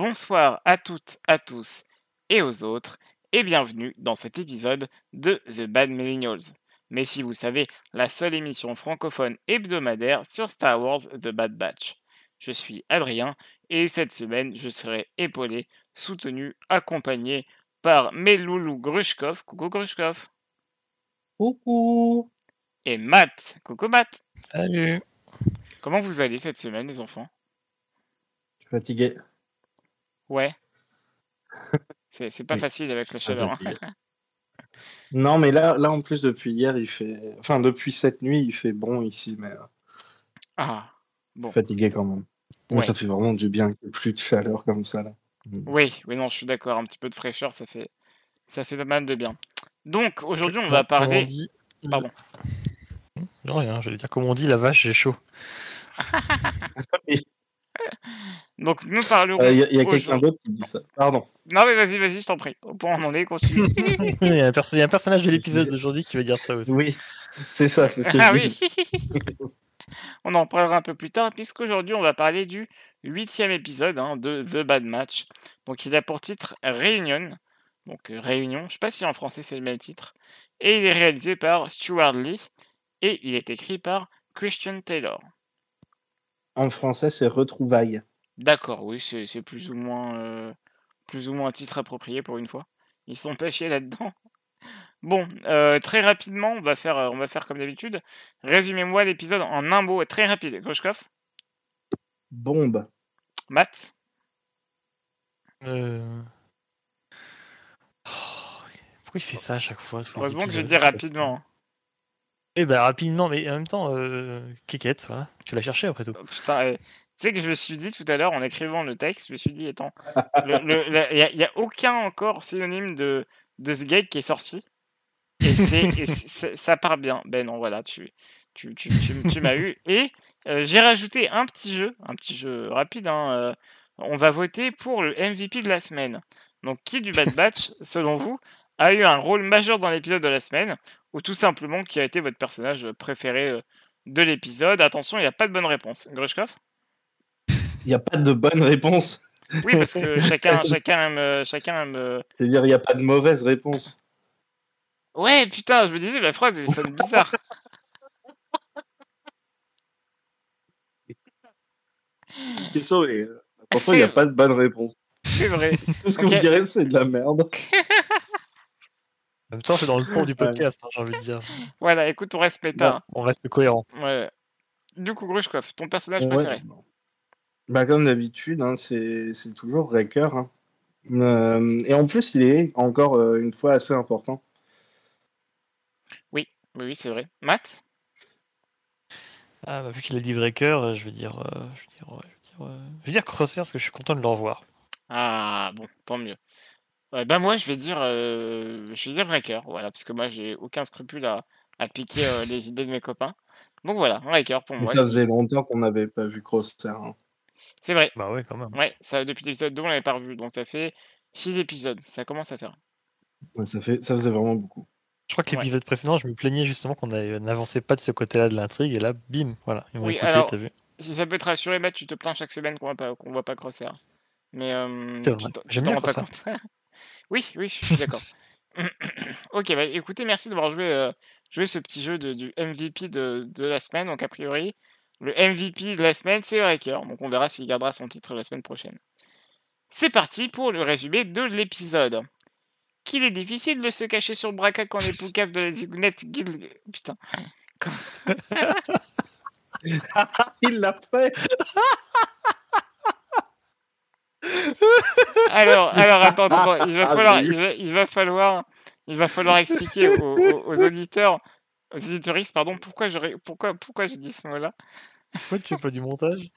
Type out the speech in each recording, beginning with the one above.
bonsoir à toutes, à tous et aux autres, et bienvenue dans cet épisode de The Bad Millennials. Mais si vous savez, la seule émission francophone hebdomadaire sur Star Wars The Bad Batch. Je suis Adrien, et cette semaine, je serai épaulé, soutenu, accompagné par Meloulou Grushkov. Coucou Grushkov. Coucou. Et Matt. Coucou Matt. Salut. Comment vous allez cette semaine, les enfants? Je suis fatigué. Ouais. C'est c'est pas facile avec la chaleur. hein. Non, mais là, là, en plus, depuis hier, il fait. Enfin, depuis cette nuit, il fait bon ici, mais euh, Ah, bon. fatigué quand même. Ouais. ça fait vraiment du bien qu'il n'y ait plus de chaleur comme ça, là. Mm. Oui, oui, non, je suis d'accord. Un petit peu de fraîcheur, ça fait, ça fait pas mal de bien. Donc, aujourd'hui, on va on parler. dit- Pardon. Non, rien, j'allais dire comme on dit, la vache, j'ai chaud. Donc, nous parlerons. Euh, Il y a, il y a quelqu'un d'autre qui dit ça. Pardon. Non, mais vas-y, vas-y, je t'en prie. Au point où on en est, continue. il, y a un perso- il y a un personnage de l'épisode d'aujourd'hui qui va dire ça aussi. Oui, c'est ça, c'est ce que ah je oui. On en parlera un peu plus tard, puisqu'aujourd'hui, on va parler du huitième épisode hein, de The Bad Match. Donc, il a pour titre Réunion. Donc, euh, Réunion. Je sais pas si en français c'est le même titre. Et il est réalisé par Stuart Lee. Et il est écrit par Christian Taylor. En français, c'est retrouvailles. D'accord, oui, c'est plus ou moins euh, plus ou moins un titre approprié pour une fois. Ils sont pas chiés là-dedans. Bon, euh, très rapidement, on va faire euh, on va faire comme d'habitude. Résumez-moi l'épisode en un mot très rapide. Grushkov, Bombe. Matt, Euh... oh, Pourquoi il fait ça à chaque fois heureusement que je dis rapidement. Eh ben rapidement, mais en même temps, euh... Kékette, voilà. Tu l'as cherché après tout. Oh, putain, eh, tu sais que je me suis dit tout à l'heure en écrivant le texte, je me suis dit, attends, il n'y a, aucun encore synonyme de, de ce gag qui est sorti. Et, c'est, et c'est- ça part bien. Ben non, voilà, tu, tu, tu, tu, tu m'as eu. Et euh, j'ai rajouté un petit jeu, un petit jeu rapide. hein, euh, on va voter pour le MVP de la semaine. Donc, qui du Bad Batch, selon vous, a eu un rôle majeur dans l'épisode de la semaine? Ou tout simplement qui a été votre personnage préféré euh, de l'épisode Attention, il n'y a pas de bonne réponse. Grushkov? Il n'y a pas de bonne réponse. Oui, parce que chacun, chacun aime. euh, Chacun aime euh, C'est-à-dire, il n'y a pas de mauvaise réponse. Ouais, putain, je me disais, ma phrase, elle sonne bizarre. Question, mais euh, pourtant, il n'y a pas de bonne réponse. C'est vrai. Tout ce que Ok. vous direz, c'est de la merde. En même temps, c'est dans le ton du podcast, hein, j'ai envie de dire. Voilà, écoute, on reste méta. On reste cohérent. hein. Ouais. Du coup, Grushkov, ton personnage Ouais. préféré Bah, comme d'habitude, hein, c'est c'est toujours hein. Euh, et en plus, il est encore euh, une fois assez important. Oui, oui, c'est vrai. Matt? Ah, bah, vu qu'il a dit Breaker, euh, je vais dire, euh, je vais dire, ouais, je dire, je parce que je suis content de le revoir. Ah, bon, tant mieux. Ouais, bah moi, je vais dire, euh, je vais dire Breaker, voilà, parce que moi, j'ai aucun scrupule à, à piquer euh, les idées de mes copains. Donc voilà, Breaker pour Mais moi. ça faisait longtemps qu'on n'avait pas vu Crosshair. hein. C'est vrai. Bah ouais, quand même. Ouais, ça, depuis l'épisode 2, on l'avait pas revu, donc ça fait 6 épisodes. Ça commence à faire. Ouais, ça, fait, ça faisait vraiment beaucoup. Je crois que Ouais. l'épisode précédent, je me plaignais justement qu'on n'avançait pas de ce côté-là de l'intrigue, et là, bim, voilà, ils m'ont Oui, écouté, alors- t'as vu. Si ça peut te rassurer, Matt, tu te plains chaque semaine qu'on voit pas, qu'on voit pas Crosshair. Mais euh, C'est tu vrai. t'en- tu J'aime t'en bien rends pas compte. oui, oui, je suis d'accord. ok, bah écoutez, merci d'avoir joué, euh, joué ce petit jeu de- du MVP de, de la semaine. Donc, a priori, le MVP de la semaine, c'est Breaker. Donc, on verra s'il gardera son titre la semaine prochaine. C'est parti pour le résumé de l'épisode. Qu'il est difficile de se cacher sur le braquage quand les poucaves de la zigounette Putain. Il l'a fait Alors, alors attends, attends, il va Ah, falloir, j'ai il va, il va falloir, il va falloir expliquer aux, auditeurs, aux éditoristes, pardon, pourquoi j'aurais, pourquoi, pourquoi j'ai dit ce mot-là. Pourquoi tu fais pas du montage?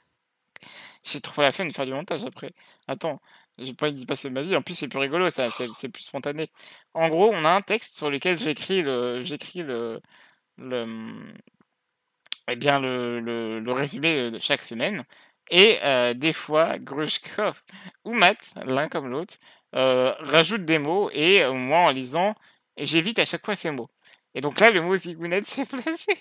J'ai trop la flemme de faire du montage après. Attends, j'ai pas envie d'y passer ma vie. En plus, c'est plus rigolo, ça, c'est c'est plus spontané. En gros, on a un texte sur lequel j'écris le, j'écris le, le, eh bien le, le, le résumé de chaque semaine. Et euh, des fois, Grushkov ou Matt, l'un comme l'autre, euh, rajoute des mots et euh, moi, en lisant, j'évite à chaque fois ces mots. Et donc là, le mot zigounette s'est placé.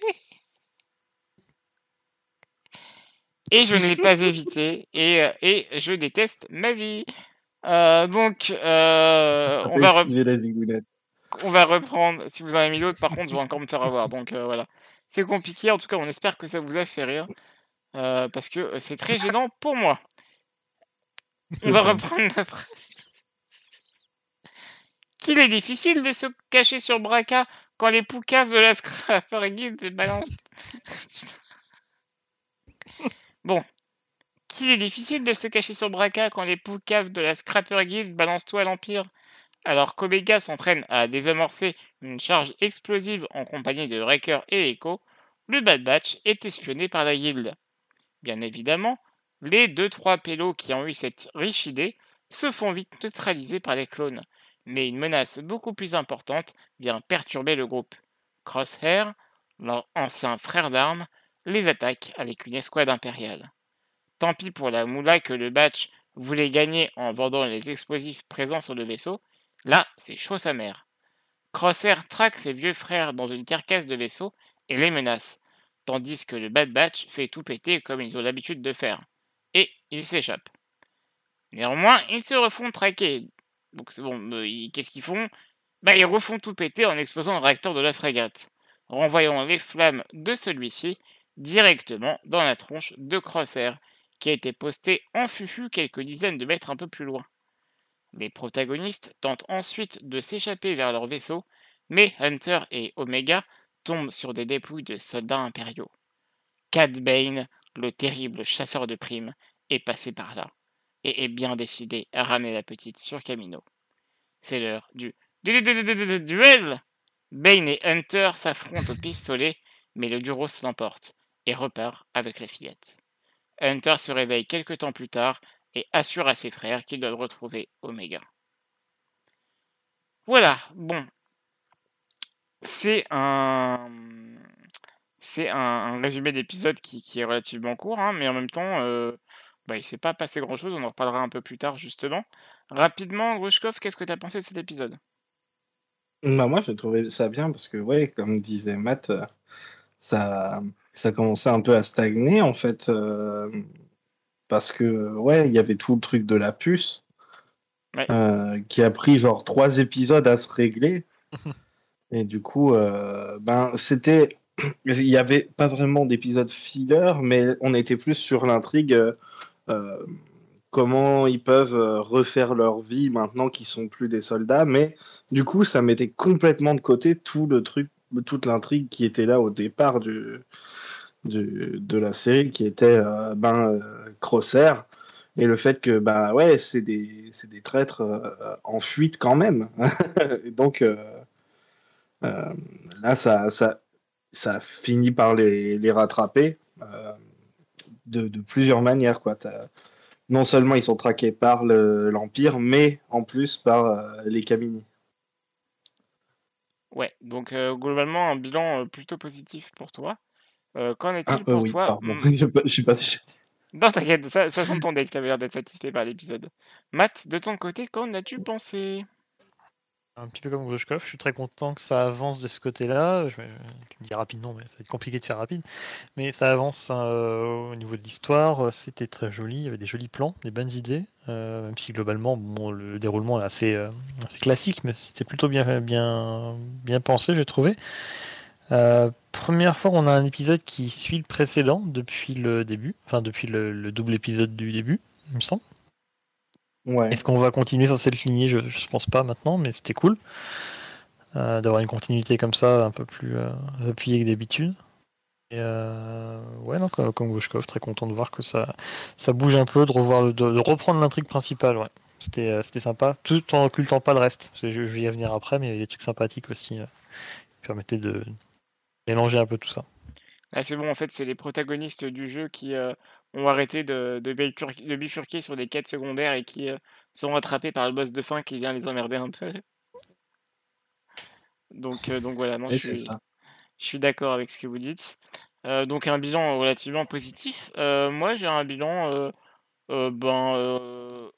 et je ne l'ai pas évité et, et je déteste ma vie. Euh, donc, euh, on, va on va reprendre. Si vous en avez mis d'autres, par contre, je vais encore me faire avoir. Donc euh, voilà. C'est compliqué. En tout cas, on espère que ça vous a fait rire. Euh, parce que euh, c'est très gênant pour moi. On va reprendre la phrase. Qu'il est difficile de se cacher sur Braca quand les poucaves de la Scrapper Guild balancent. Bon. Qu'il est difficile de se cacher sur Braca quand les poucaves de la Scrapper Guild balancent tout à l'Empire. Alors qu'Omega s'entraîne à désamorcer une charge explosive en compagnie de Wrecker et Echo, le Bad Batch est espionné par la Guilde. Bien évidemment, les 2-3 pélos qui ont eu cette riche idée se font vite neutraliser par les clones, mais une menace beaucoup plus importante vient perturber le groupe. Crosshair, leur ancien frère d'armes, les attaque avec une escouade impériale. Tant pis pour la moula que le Batch voulait gagner en vendant les explosifs présents sur le vaisseau, là c'est chaud sa mère. Crosshair traque ses vieux frères dans une carcasse de vaisseau et les menace, tandis que le Bad Batch fait tout péter comme ils ont l'habitude de faire. Et ils s'échappent. Néanmoins, ils se refont traquer. Donc c'est bon, euh, qu'est-ce qu'ils font? Bah ils refont tout péter en explosant le réacteur de la frégate, renvoyant les flammes de celui-ci directement dans la tronche de Crosshair, qui a été posté en fufu quelques dizaines de mètres un peu plus loin. Les protagonistes tentent ensuite de s'échapper vers leur vaisseau, mais Hunter et Omega tombent sur des dépouilles de soldats impériaux. Cad Bane, le terrible chasseur de primes, est passé par là et est bien décidé à ramener la petite sur Camino. C'est l'heure du, du, du- du- du- du- du- duel Bane et Hunter s'affrontent au pistolet, mais le Duros l'emporte et repart avec la fillette. Hunter se réveille quelque temps plus tard et assure à ses frères qu'ils doivent retrouver Omega. Voilà, bon. C'est un. C'est un, un résumé d'épisode qui, qui est relativement court, hein, mais en même temps, euh, bah, il s'est pas passé grand chose, on en reparlera un peu plus tard justement. Rapidement, Grushkov, qu'est-ce que tu as pensé de cet épisode? Bah, moi, j'ai trouvé ça bien parce que, ouais, comme disait Matt, euh, ça, ça commençait un peu à stagner en fait. euh, parce que, ouais, il y avait tout le truc de la puce Ouais. euh, qui a pris genre trois épisodes à se régler. Et du coup, euh, ben, c'était. Il n'y avait pas vraiment d'épisode filler, mais on était plus sur l'intrigue. euh, euh, comment ils peuvent refaire leur vie maintenant qu'ils sont plus des soldats. Mais du coup, ça mettait complètement de côté tout le truc, toute l'intrigue qui était là au départ du, du- de la série, qui était euh, ben. Et le fait que, bah ouais, c'est des, des traîtres en fuite quand même. Donc, là, ça, ça, ça finit par les, les rattraper euh, de, de plusieurs manières. Quoi. T'as- Non seulement ils sont traqués par le- l'Empire, mais en plus par euh, les Camini. Ouais, donc euh, globalement, un bilan euh, plutôt positif pour toi. Euh, qu'en est-il Ah, euh, pour oui, toi? pardon. Mm, je, je sais pas si Non, t'inquiète, ça, ça s'entendait que t'avais l'air d'être satisfait par l'épisode. Matt, de ton côté, qu'en as-tu pensé? Un petit peu comme Grushkov, je suis très content que ça avance de ce côté-là. Je Tu me dis rapidement, mais ça va être compliqué de faire rapide. Mais ça avance euh, au niveau de l'histoire, euh, c'était très joli, il y avait des jolis plans, des bonnes idées. euh, même si globalement, bon, le déroulement est assez, classique, mais c'était plutôt bien, bien, bien pensé, j'ai trouvé. Première fois qu'on a un épisode qui suit le précédent depuis le début, enfin depuis le, le double épisode du début, il me semble. Ouais. Est-ce qu'on va continuer sur cette lignée? Je ne pense pas maintenant, mais c'était cool euh, d'avoir une continuité comme ça, un peu plus euh, appuyée que d'habitude. Et euh, ouais, non, comme, comme très content de voir que ça, ça bouge un peu, de revoir, le- de, de reprendre l'intrigue principale. Ouais. C'était, euh, c'était sympa, tout en occultant pas le reste. Je, je vais y venir après, mais il y a des trucs sympathiques aussi euh, qui permettaient de mélanger un peu tout ça. Ah, c'est bon, en fait, c'est les protagonistes du jeu qui euh, ont arrêté de, de, bifurquer, de bifurquer sur des quêtes secondaires et qui euh, sont rattrapés par le boss de fin qui vient les emmerder un peu. Donc, euh, donc voilà, non, je suis, ça. je suis d'accord avec ce que vous dites. Euh, donc un bilan relativement positif. Moi, j'ai un bilan, ben,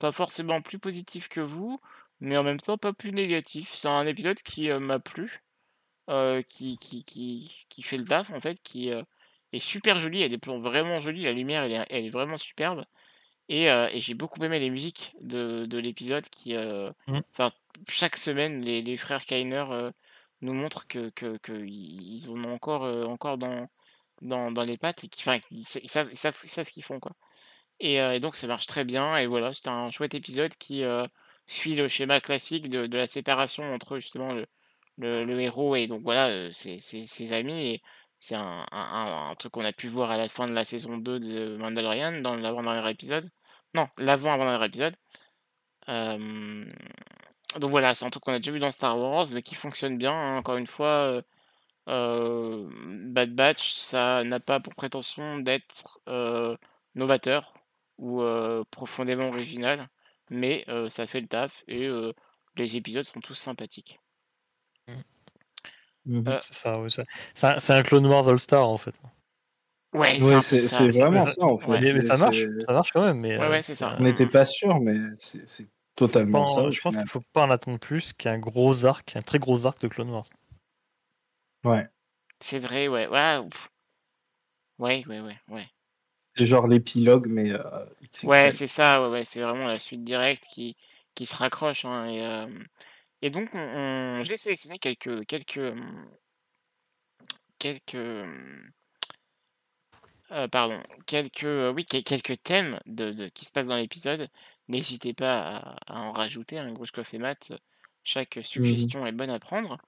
pas forcément plus positif que vous, mais en même temps pas plus négatif. C'est un épisode qui m'a plu, qui, qui, qui, qui fait le taf en fait, qui, est super jolie, il y a des plans vraiment jolis, la lumière elle est, elle est vraiment superbe. Et, euh, et j'ai beaucoup aimé les musiques de, de l'épisode qui. euh, Mm. Enfin, chaque semaine, les, les frères Kainer euh, nous montrent que, que, que ils ils en ont encore, encore dans, dans, dans les pattes et enfin, sa- ils savent, ils savent, ils savent ce qu'ils font, quoi. Et, et donc ça marche très bien. Et voilà, c'était un chouette épisode qui suit le schéma classique de, de la séparation entre justement le, le, le héros et donc voilà, ses, ses- ses amis. Et c'est un, truc qu'on a pu voir à la fin de la saison 2 de Mandalorian, dans l'avant-dernier épisode. Non, l'avant-avant-dernier épisode. Donc voilà, c'est un truc qu'on a déjà vu dans Star Wars, mais qui fonctionne bien. hein. Encore une fois, euh, euh, Bad Batch, ça n'a pas pour prétention d'être euh, novateur ou profondément original, mais ça fait le taf et les épisodes sont tous sympathiques. Mhm. Euh, C'est ça, ça- c'est un, c'est un Clone Wars All-Star en fait. Ouais, c'est Ouais, un peu c'est ça. c'est c'est- vraiment ça- ça en fait. ouais. Mais, mais ça marche, c'est- ça marche quand même. Mais, Ouais, euh, ouais, c'est ça. On n'était pas sûr, mais c'est c'est Pas totalement ça. je pense qu'il faut pas en attendre plus qu'un gros arc, un très gros arc de Clone Wars. Ouais. C'est vrai, ouais. Ouais, ouais, ouais, ouais, ouais. C'est genre l'épilogue, mais euh, Ouais, c'est ça, ouais, ouais, c'est vraiment la suite directe qui, qui se raccroche. hein, et, euh, et donc, on, on- j'ai sélectionné quelques, quelques, hum, quelques, hum, euh, pardon, quelques, euh, oui, quel- quelques thèmes de, de- qui se passent dans l'épisode. N'hésitez pas à, à en rajouter, un Grushkov et Matt. Chaque suggestion est bonne à prendre.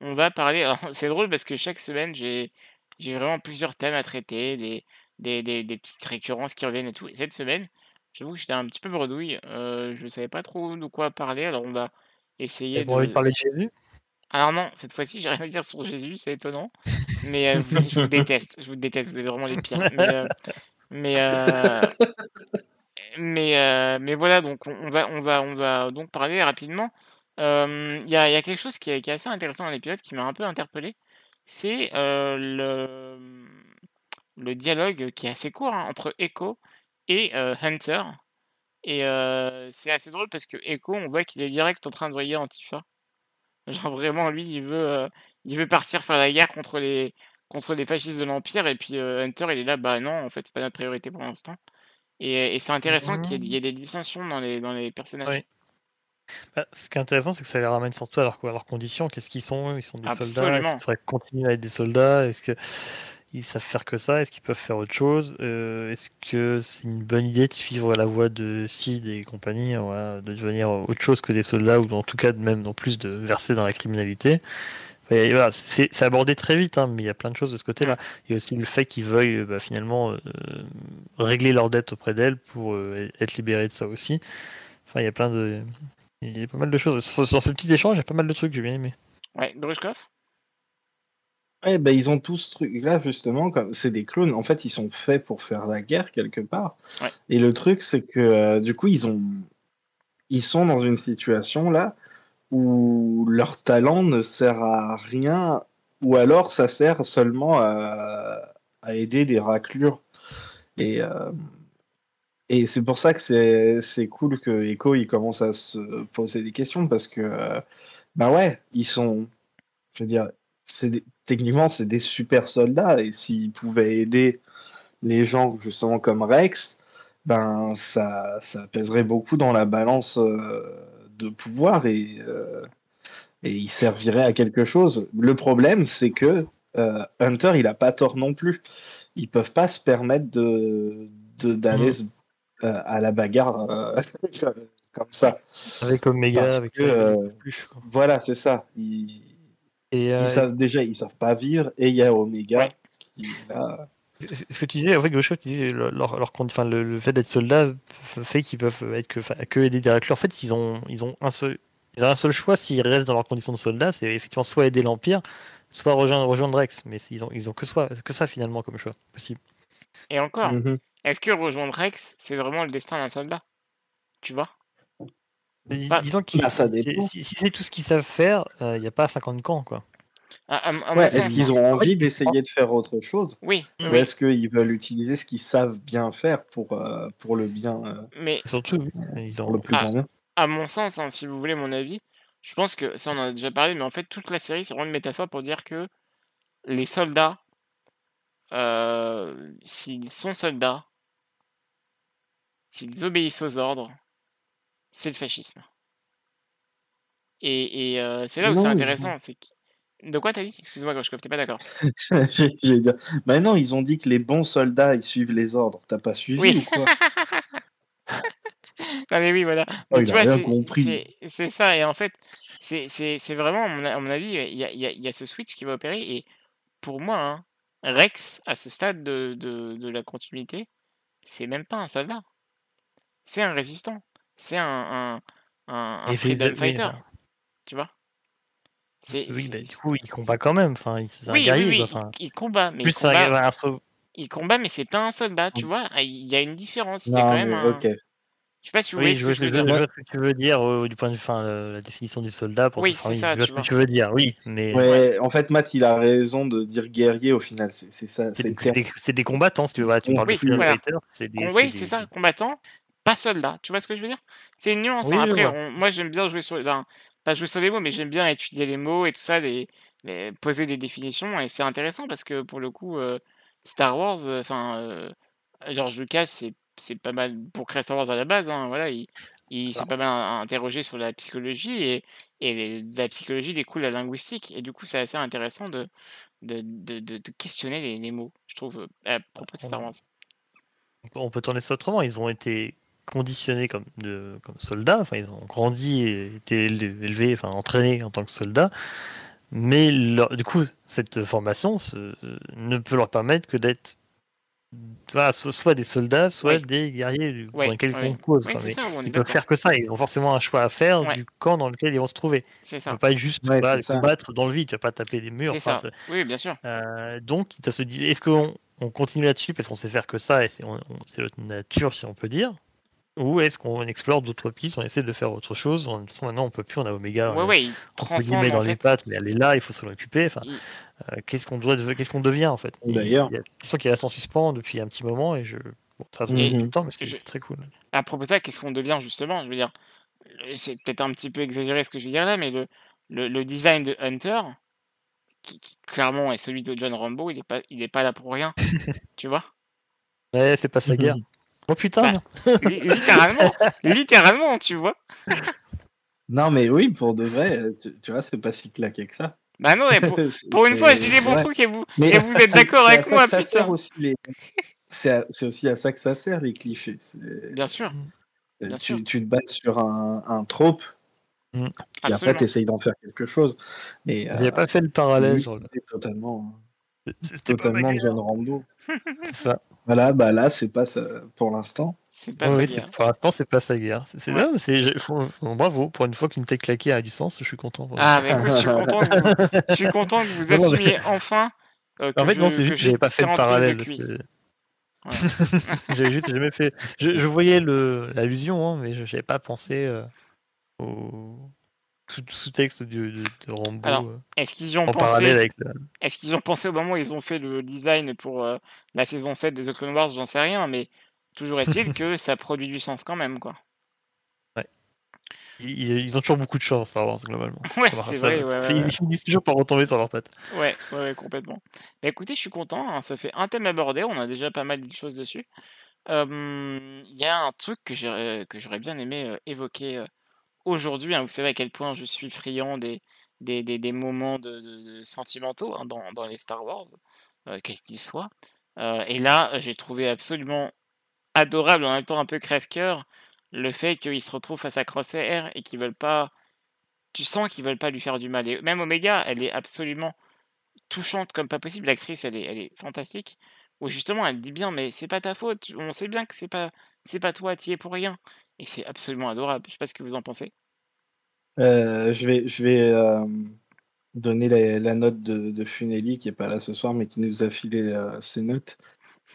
On va parler. Alors, c'est drôle parce que chaque semaine, j'ai, j'ai vraiment plusieurs thèmes à traiter, des, des, des, des petites récurrences qui reviennent et tout. Et cette semaine, j'avoue que j'étais un petit peu bredouille. euh, je ne savais pas trop de quoi parler. Alors, on va essayer T'as envie de de. parler de Jésus? Alors, non, cette fois-ci, j'ai rien à dire sur Jésus, c'est étonnant. Mais euh, vous- je vous déteste. Je vous déteste. Vous êtes vraiment les pires. Mais, euh, mais, euh, mais, mais voilà, donc on va, on va, on va donc parler rapidement. Il y a, il y a quelque chose qui est, qui est assez intéressant dans l'épisode qui m'a un peu interpellé. C'est le, le dialogue qui est assez court hein, entre Echo et Hunter. Et euh, c'est assez drôle parce que Echo, on voit qu'il est direct en train de voyer Antifa. Genre vraiment, lui, il veut, euh, il veut partir faire la guerre contre les, contre les fascistes de l'Empire. Et puis euh, Hunter, il est là, bah non, en fait, c'est pas notre priorité pour l'instant. Et, et c'est intéressant qu'il y, ait- il y ait des dissensions dans les, dans les personnages. Oui. Bah, ce qui est intéressant, c'est que ça les ramène surtout à, leur, à leurs conditions. Qu'est-ce qu'ils sont Ils sont des soldats. Est-ce Absolument. qu'il faudrait continuer à être des soldats? Est-ce qu'ils savent faire que ça Est-ce qu'ils peuvent faire autre chose Euh, Est-ce que c'est une bonne idée de suivre la voie de Sid et compagnie, de devenir autre chose que des soldats ou en tout cas même non plus de verser dans la criminalité voilà, c'est abordé très vite, hein, mais il y a plein de choses de ce côté-là. Il y a aussi le fait qu'ils veuillent euh, bah, finalement euh, régler leurs dettes auprès d'elle pour être libérés de ça aussi. Enfin, il y a plein de. Il y a pas mal de choses. Sur, ce petit échange, il y a pas mal de trucs que j'ai bien aimé. Ouais, Grushkov Ouais, ben, ils ont tous ce truc-là, justement, comme c'est des clones. En fait, ils sont faits pour faire la guerre quelque part. Ouais. Et le truc, c'est que euh, du coup, ils ont, ils sont dans une situation là où leur talent ne sert à rien, ou alors ça sert seulement à, à aider des raclures. Et, euh, et c'est pour ça que c'est c'est cool que Echo il commence à se poser des questions parce que, euh, ben ouais, ils sont, je veux dire, c'est des- techniquement, c'est des super soldats et s'ils pouvaient aider les gens justement comme Rex, ben ça, ça pèserait beaucoup dans la balance euh, de pouvoir et, euh, et ils serviraient à quelque chose. Le problème, c'est que euh, Hunter, il a pas tort non plus. Ils peuvent pas se permettre de d'aller se- euh, à la bagarre comme ça. Avec Omega, Parce avec que, ça, plus, quoi. Voilà, c'est ça. Ils, Et euh, ils savent déjà, ils savent pas vivre et il y a Omega Ouais. qui est là. c- ce que tu disais, en fait, Gaucho, tu disais leur, leur, leur enfin, le, le fait d'être soldat fait qu'ils peuvent être que, que aider des. En fait, ils ont, ils ont un seul, ils ont un seul choix s'ils restent dans leurs conditions de soldats, c'est effectivement soit aider l'Empire, soit rejoindre, rejoindre Rex. Mais ils ont, ils ont que, soit, que ça finalement comme choix possible. Et encore, Mhm. est-ce que rejoindre Rex, c'est vraiment le destin d'un soldat? Tu vois? Dis- Bah, disons qu'ils, bah, ça si, dépend. si- c'est tout ce qu'ils savent faire, il n'y a pas 50 camps, quoi. Ouais, est-ce qu'ils ont envie d'essayer de faire autre chose? Oui, ou oui. est-ce qu'ils veulent utiliser ce qu'ils savent bien faire pour, euh, pour le bien, euh, Mais Surtout, ils ont, le plus Ah. grand bien à mon sens, hein, si vous voulez mon avis, je pense que ça on en a déjà parlé, mais en fait toute la série c'est vraiment une métaphore pour dire que les soldats euh, s'ils sont soldats, s'ils obéissent aux ordres, c'est le fascisme. Et, et euh, c'est là où c'est Non, intéressant. C'est De quoi t'as dit? Excuse-moi, Groshkov, t'es pas d'accord J'ai- Bah non, ils ont dit que les bons soldats, ils suivent les ordres. T'as pas suivi Oui. ou quoi? Ah mais oui, voilà. Oh, il tu a vois, rien c'est- compris. c'est- C'est ça. Et en fait, c'est vraiment, à mon, avis, il y a, il y a- il y a ce switch qui va opérer. Et pour moi, hein, Rex, à ce stade de, de, de la continuité, c'est même pas un soldat. C'est un résistant. C'est un, un, un, un Et freedom fighter. Tu vois? C'est Oui, c'est- bah, du coup, il combat quand même. Enfin, il- c'est un oui, guerrier. oui, quoi, il, enfin. il combat, mais il Plus c'est un, combat, un il combat, mais c'est pas un soldat, tu Mm. vois? Ah, Il y a une différence. Il y a quand Non, même mais un. ok. Je sais pas si vous voyez Oui, ce je que vois, je veux vois- dire. je vois ce que tu veux dire euh, du point de vue, enfin, euh, la définition du soldat. Pour Oui, c'est ça, je vois ce vois. que tu veux dire, oui, mais Ouais, en fait, Matt, il a raison de dire guerrier au final. C'est c'est ça, c'est c'est des, des- c'est des combattants, si tu veux. Voilà, tu Oui, parles de voilà. fighter, c'est des. Com- c'est Oui, c'est des- ça, combattant, pas soldat. Tu vois ce que je veux dire? C'est une nuance. Oui, hein. Après, on- moi j'aime bien jouer sur, enfin, pas jouer sur les mots, mais j'aime bien étudier les mots et tout ça, les, les- poser des définitions, et c'est intéressant parce que pour le coup, euh, Star Wars, euh, enfin, euh, George Lucas, c'est c'est pas mal pour créer Star Wars à la base. hein, voilà, il, il s'est pas mal interrogé sur la psychologie et, et les- de la psychologie découle la linguistique, et du coup, c'est assez intéressant de de, de, de- questionner les, les mots, je trouve, à propos de Star Wars. on peut tourner ça autrement. Ils ont été conditionnés comme, de, comme soldats, enfin, ils ont grandi et été éle- élevés, enfin, entraînés en tant que soldats. Mais leur- du coup, cette formation ce- ne peut leur permettre que d'être voilà, soit des soldats, soit Oui. des guerriers du- lesquels ouais. on cause. Oui, Mais ça, ils peuvent faire que ça. Ils ont forcément un choix à faire Ouais. du camp dans lequel ils vont se trouver. C'est Tu ça. peux pas juste Ouais, ça. combattre dans le vide. Tu vas pas taper des murs. Enfin, ça. Oui, bien sûr. euh, donc, ils se dire est-ce qu'on on continue là-dessus parce qu'on sait faire que ça et c'est notre nature, si on peut dire? Ou est-ce qu'on explore d'autres pistes On essaie de faire autre chose En disant maintenant, on peut plus, on a Omega Ouais, euh, ouais, guillemets dans en les fait. pattes, mais elle est là, il faut s'en occuper. Enfin, Il- euh, qu'est-ce qu'on doit, qu'est-ce qu'on devient en fait? D'ailleurs. Il y a une question qui reste en suspens depuis un petit moment et je. Bon, ça Mhm. prendre tout le temps, mais c'est je- c'est très cool. À propos de ça, qu'est-ce qu'on devient justement? Je veux dire, c'est peut-être un petit peu exagéré ce que je vais dire là, mais le, le, le design de Hunter, qui, qui clairement est celui de John Rambo, il est pas, il est pas là pour rien. tu vois? Ouais, c'est pas sa guerre. Oh putain Bah, Li- Littéralement, littéralement, tu vois Non, mais oui, pour de vrai, tu, tu vois, c'est pas si claqué que ça. Bah non, et pour, une fois, je dis des bons trucs et vous, Mais et vous êtes d'accord avec moi, ça sert putain. aussi les. C'est aussi à ça que ça sert les clichés. Bien sûr, euh, bien tu, sûr. tu te bases sur un, un trope, Mm. puis après tu essayes d'en faire quelque chose. Mais J'avais euh, pas fait le parallèle. totalement, C'était totalement. John Rambo. C'est ça. Voilà, bah là, c'est pas ça pour l'instant. C'est pas Ouais, sa oui, c'est- pour l'instant, c'est pas sa guerre. C'est c'est Ouais. c'est bravo pour une fois qu'une tête claquée a du sens. Je suis content. vraiment. Ah, mais écoute, je suis content que vous, je suis content que vous Non, non, mais- assumiez enfin euh, que En fait, non, je- c'est que juste que j'avais pas fait le 40 minutes parallèle. de c'est- Ouais. J'avais juste jamais fait. Je, je voyais le- l'allusion, hein, mais je n'avais pas pensé euh, au sous- sous-texte de, de Rambo Alors, euh, Est-ce qu'ils ont en parallèle pensé avec le. Est-ce qu'ils ont pensé au moment où ils ont fait le design pour euh, la saison 7 des The Clone Wars? J'en sais rien, mais toujours est-il que ça produit du sens quand même, quoi. Ils, ils ont toujours beaucoup de chance Star Wars, globalement. Ouais, c'est ça- vrai, ouais, ça ouais, fait- ouais. Ils finissent toujours par retomber sur leurs pattes. Ouais, ouais, ouais, complètement. Bah, écoutez, je suis content, hein, ça fait un thème abordé, on a déjà pas mal de choses dessus. Euh, Il y a un truc que j'ai- que j'aurais bien aimé euh, évoquer euh, aujourd'hui, hein, vous savez à quel point je suis friand des, des, des, moments de, sentimentaux hein, dans, dans les Star Wars, euh, quels qu'ils soient. Euh, et là, j'ai trouvé absolument adorable, en même temps un peu crève-cœur, le fait qu'ils se retrouvent face à Crosshair et qu'ils veulent pas. Tu sens qu'ils veulent pas lui faire du mal. Et même Omega, elle est absolument touchante comme pas possible. L'actrice, elle est, elle est fantastique. Où justement, elle dit bien, mais c'est pas ta faute. On sait bien que c'est pas, c'est pas toi, t'y es pour rien. Et c'est absolument adorable. Je sais pas ce que vous en pensez. Euh, je vais, je vais euh, donner la, la note de, de Funeli qui est pas là ce soir, mais qui nous a filé euh, ses notes.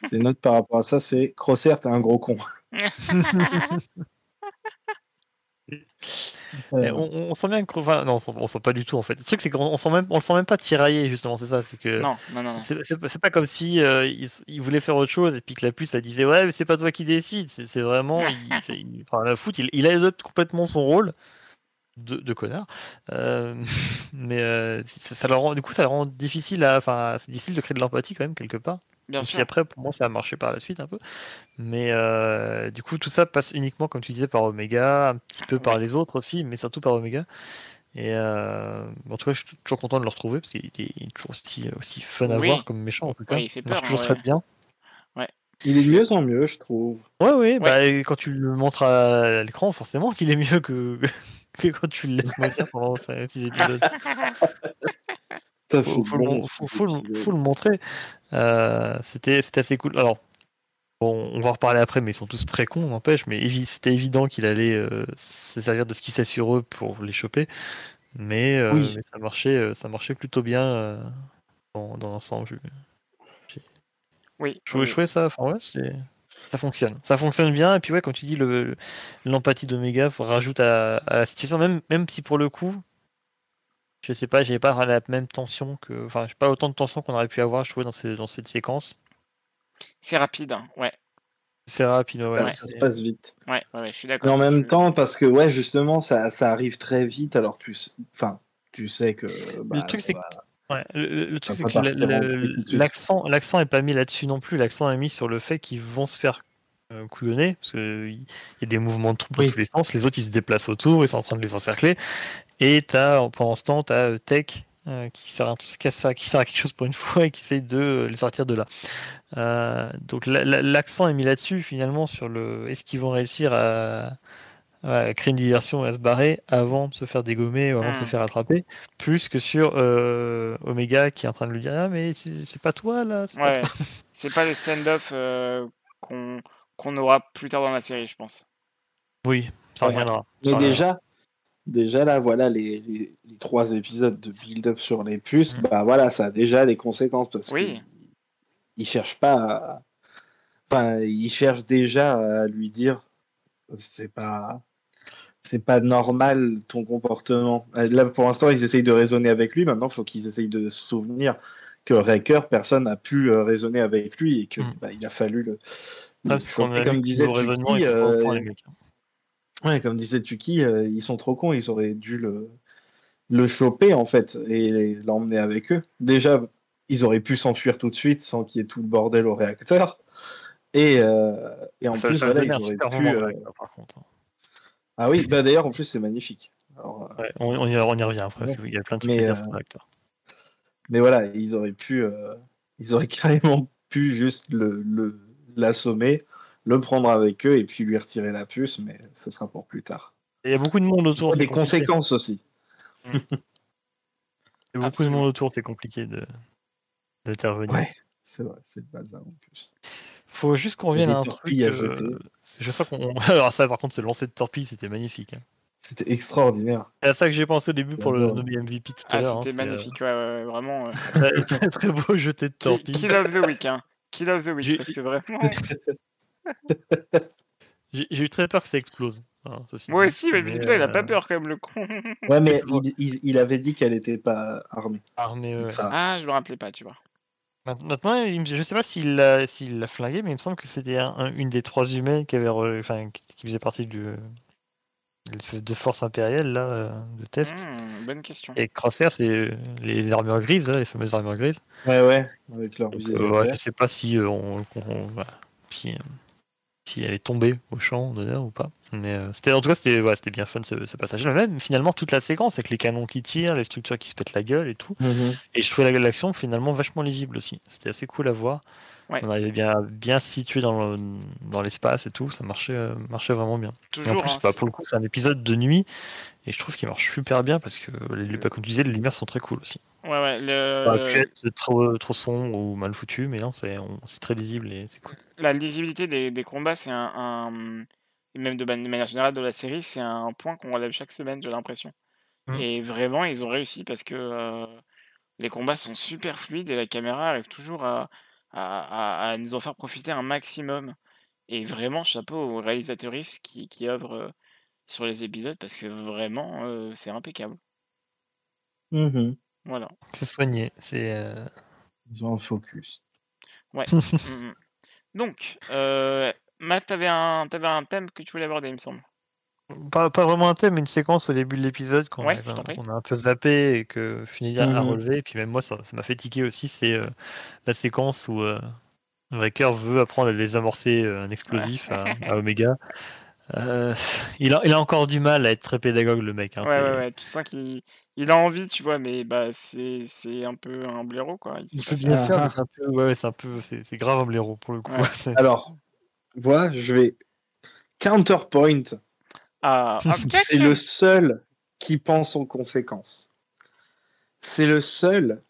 Ses notes par rapport à ça, c'est Crosshair, t'es un gros con. Euh, on, on sent bien que. Enfin, non, on sent, on sent pas du tout en fait. Le truc, c'est qu'on on sent même, on le sent même pas tiraillé, justement, c'est ça. C'est que. Non, non, non. non. C'est c'est pas c'est pas comme si euh, il, voulait faire autre chose et puis que la puce elle disait ouais mais c'est pas toi qui décide c'est c'est vraiment il, fait- il- enfin la foot il, il adopte complètement son rôle de, de connard Euh, mais euh, ça, ça leur rend, du coup ça leur rend difficile à enfin c'est difficile de créer de l'empathie quand même quelque part Bien et sûr. puis après, pour moi, ça a marché par la suite un peu. Mais euh, du coup, tout ça passe uniquement, comme tu disais, par Omega, un petit peu par Ouais. les autres aussi, mais surtout par Omega. Et euh, en tout cas, je suis toujours content de le retrouver parce qu'il est, toujours aussi, aussi fun à Oui. voir comme méchant en tout cas. Ouais, il fait marche peur, toujours ouais. très bien. Il est de mieux en mieux, je trouve. Ouais, ouais, bah, quand tu le montres à l'écran, forcément qu'il est mieux que, que quand tu le laisses mentir pendant 6 épisodes. Ça faut, faut bon, le, ces faut- faut le- épisodes. faut le montrer. Euh, c'était c'était assez cool. Alors, bon, on va en reparler après, mais ils sont tous très cons, n'empêche. Mais évi- c'était évident qu'il allait euh, se servir de ce qu'il sait sur eux pour les choper. Mais, euh, Oui. mais ça, marchait, euh, ça marchait plutôt bien euh, dans, dans l'ensemble. Je, Oui. je, oui. trouvais ça, enfin, ouais, ça fonctionne. Ça fonctionne bien. Et puis, ouais, comme tu dis, le- l'empathie d'Omega rajoute à, à la situation, même, même si pour le coup, je sais pas, j'ai pas la même tension que. Enfin, j'ai pas autant de tension qu'on aurait pu avoir, je trouvais, dans, ces- dans cette séquence. C'est rapide, hein, ouais. C'est rapide, ouais. Ça, Ouais, ça se passe vite. Ouais, ouais, ouais, je suis Mais d'accord. en même Je- temps, parce que ouais, justement, ça, ça arrive très vite. Alors tu, enfin, tu sais que bah, truc, c'est va- Ouais, le, le- le truc, c'est que le- l'accent, l'accent est pas mis là-dessus non plus. L'accent est mis sur le fait qu'ils vont se faire euh, couillonner, parce qu'il y a des mouvements de troupes Oui. dans tous les sens. Les autres, ils se déplacent autour, ils sont en train de les encercler. Et t'as, pendant ce temps, tu as Tech euh, qui, sert à, qui sert à- qui sert à quelque chose pour une fois et qui essaye de les sortir de là. Euh, donc la- la- l'accent est mis là-dessus, finalement, sur le est-ce qu'ils vont réussir à, à créer une diversion et à se barrer avant de se faire dégommer ou avant de se Hmm. faire attraper, plus que sur euh, Omega qui est en train de lui dire Ah, mais c'est pas toi là c'est pas Ouais, c'est pas le stand-off euh, qu'on qu'on aura plus tard dans la série, je pense. Oui, ça reviendra. Mais Ça reviendra. déjà, déjà là, voilà les, les, les trois épisodes de build-up sur les puces. Mm. Bah voilà, ça a déjà des conséquences parce Oui. que ils cherchent pas. à- Enfin, ils cherchent déjà à lui dire, c'est pas. C'est pas normal ton comportement. Euh, Là, pour l'instant, ils essayent de raisonner avec lui. Maintenant, il faut qu'ils essayent de se souvenir que Raker, personne n'a pu euh, raisonner avec lui et que Mm. bah, il a fallu le. comme disait euh. Ouais, comme disait Tuki, euh, ils sont trop cons, ils auraient dû le, le choper en fait et l'emmener avec eux. Déjà, ils auraient pu s'enfuir tout de suite sans qu'il y ait tout le bordel au réacteur. Et, euh, et en Ça, plus, ça voilà, ils auraient pu. euh, par contre. Ah oui, bah d'ailleurs, en plus, c'est magnifique. Alors, euh, Ouais, on, on y, on y revient après, parce Ouais. qu'il y a plein de trucs Mais, à dire sur le réacteur. mais voilà, ils auraient pu. euh, ils auraient carrément pu juste le, le- l'assommer, le prendre avec eux et puis lui retirer la puce, mais ce sera pour plus tard. Il y a beaucoup de monde autour. Des compliqué. conséquences aussi. Il y a beaucoup de monde autour, c'est compliqué de d'intervenir. Ouais, c'est vrai, c'est le bazar en plus. Faut juste qu'on Il y a revienne à un truc. torpilles à euh, je sens qu'on. Alors, ça, par contre, ce lancer de torpille, c'était magnifique. hein. C'était extraordinaire. C'est à ça que j'ai pensé au début pour le nommer MVP tout à Ah, l'heure. hein, c'était euh, magnifique, ouais, ouais, ouais, vraiment. euh, très, très, beau jeté de Kill, torpille. kill of the week, hein. Kill of the week, parce que vraiment. J'ai eu très peur que ça explose. hein, Moi aussi, mais il a pas euh, peur quand même, le con. Ouais, mais il, il- il avait dit qu'elle était pas armée. armé, Donc ouais. ça- Ah, je me rappelais pas, tu vois. Maint- Maintenant, je sais pas s'il l'a s'il l'a flingué, mais il me semble que c'était un- un- une des trois humaines qui avait, re- enfin, qui, qui faisait partie du de l'espèce de force impériale là euh, de test. Hmm, bonne question. Et Crosshair, c'est les armures grises, là, les fameuses armures grises. Ouais, ouais, avec leur Donc, euh, ouais, je sais pas si euh, on, on- voilà, si, euh, si elle est tombée au champ d'honneur ou pas. Mais euh, c'était en tout cas c'était ouais, c'était bien fun ce, ce passage-là. Même finalement toute la séquence avec les canons qui tirent, les structures qui se pètent la gueule et tout. Mhm. Et je trouvais la- l'action finalement vachement lisible aussi. C'était assez cool à voir. Ouais. On arrivait bien bien situé dans le- dans l'espace et tout. Ça marchait euh, marchait vraiment bien. Et en Toujours, plus hein, bah, pour le coup c'est un épisode de nuit et je trouve qu'il marche super bien parce que les, bah, comme tu disais les lumières sont très cool aussi. Ouais, ouais, le- pu être trop, trop sombre ou mal foutu, mais non, c'est on- c'est très lisible et c'est cool. la lisibilité des, des combats, c'est un, un- et même de, manière générale de la série, c'est un point qu'on relève chaque semaine, j'ai l'impression. Mm. Et vraiment, ils ont réussi parce que euh, les combats sont super fluides et la caméra arrive toujours à, à, à- à nous en faire profiter un maximum. Et vraiment, chapeau aux réalisatrices qui, qui œuvrent euh, sur les épisodes parce que vraiment, euh, c'est impeccable. Mhm. Voilà. C'est soigné. C'est euh, Ils ont un focus. Mhm. Donc, euh, Matt, t'avais un, t'avais un thème que tu voulais aborder, il me semble. pas, pas vraiment un thème, mais une séquence au début de l'épisode qu'on Ouais, a, un peu zappé et que Funny a Mhm. relevé. Et puis même moi, ça ça m'a fait tiquer aussi. C'est euh, la séquence où, euh, Wrecker veut apprendre à désamorcer un explosif à, à Omega. Euh, il, a, il a encore du mal à être très pédagogue, le mec. hein, Ouais, ouais, ouais. Tu sens qu'il il a envie, tu vois, mais bah c'est c'est un peu un blaireau, quoi. Il peut bien Ah, faire, ah. mais c'est un peu, ouais, ouais, c'est un peu, c'est c'est grave un blaireau pour le coup. Ouais. Alors, voilà, je vais. Counterpoint, Ah, c'est le seul qui pense aux conséquences. C'est le seul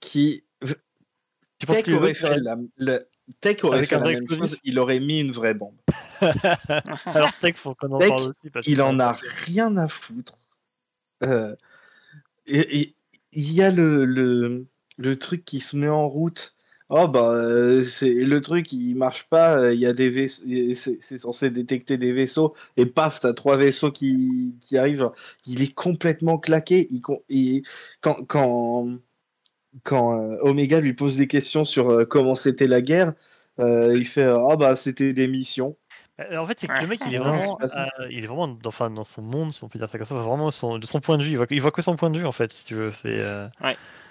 qui. Tu penses Tech que aurait fait la, le- Tech aurait Avec fait un la vrai même explosif chose, il aurait mis une vraie bombe. Alors Tech, faut qu'on en Tech, parle aussi. Parce que Il en a rien à foutre. Euh, et- Il y a le, le, le truc qui se met en route. Oh bah euh, c'est le truc il marche pas, euh, il y a des vaisseaux, c'est censé détecter des vaisseaux et paf t'as trois vaisseaux qui, qui arrivent genre il est complètement claqué. Il- quand quand quand euh, Omega lui pose des questions sur euh, comment c'était la guerre, euh, il fait ah bah c'était des missions. Euh, En fait, c'est que le mec, il est vraiment, euh, il est vraiment dans, enfin, dans son monde, si on peut dire ça comme ça, vraiment son, de son point de vue. Il voit, il voit que son point de vue, en fait, si tu veux. C'est, euh,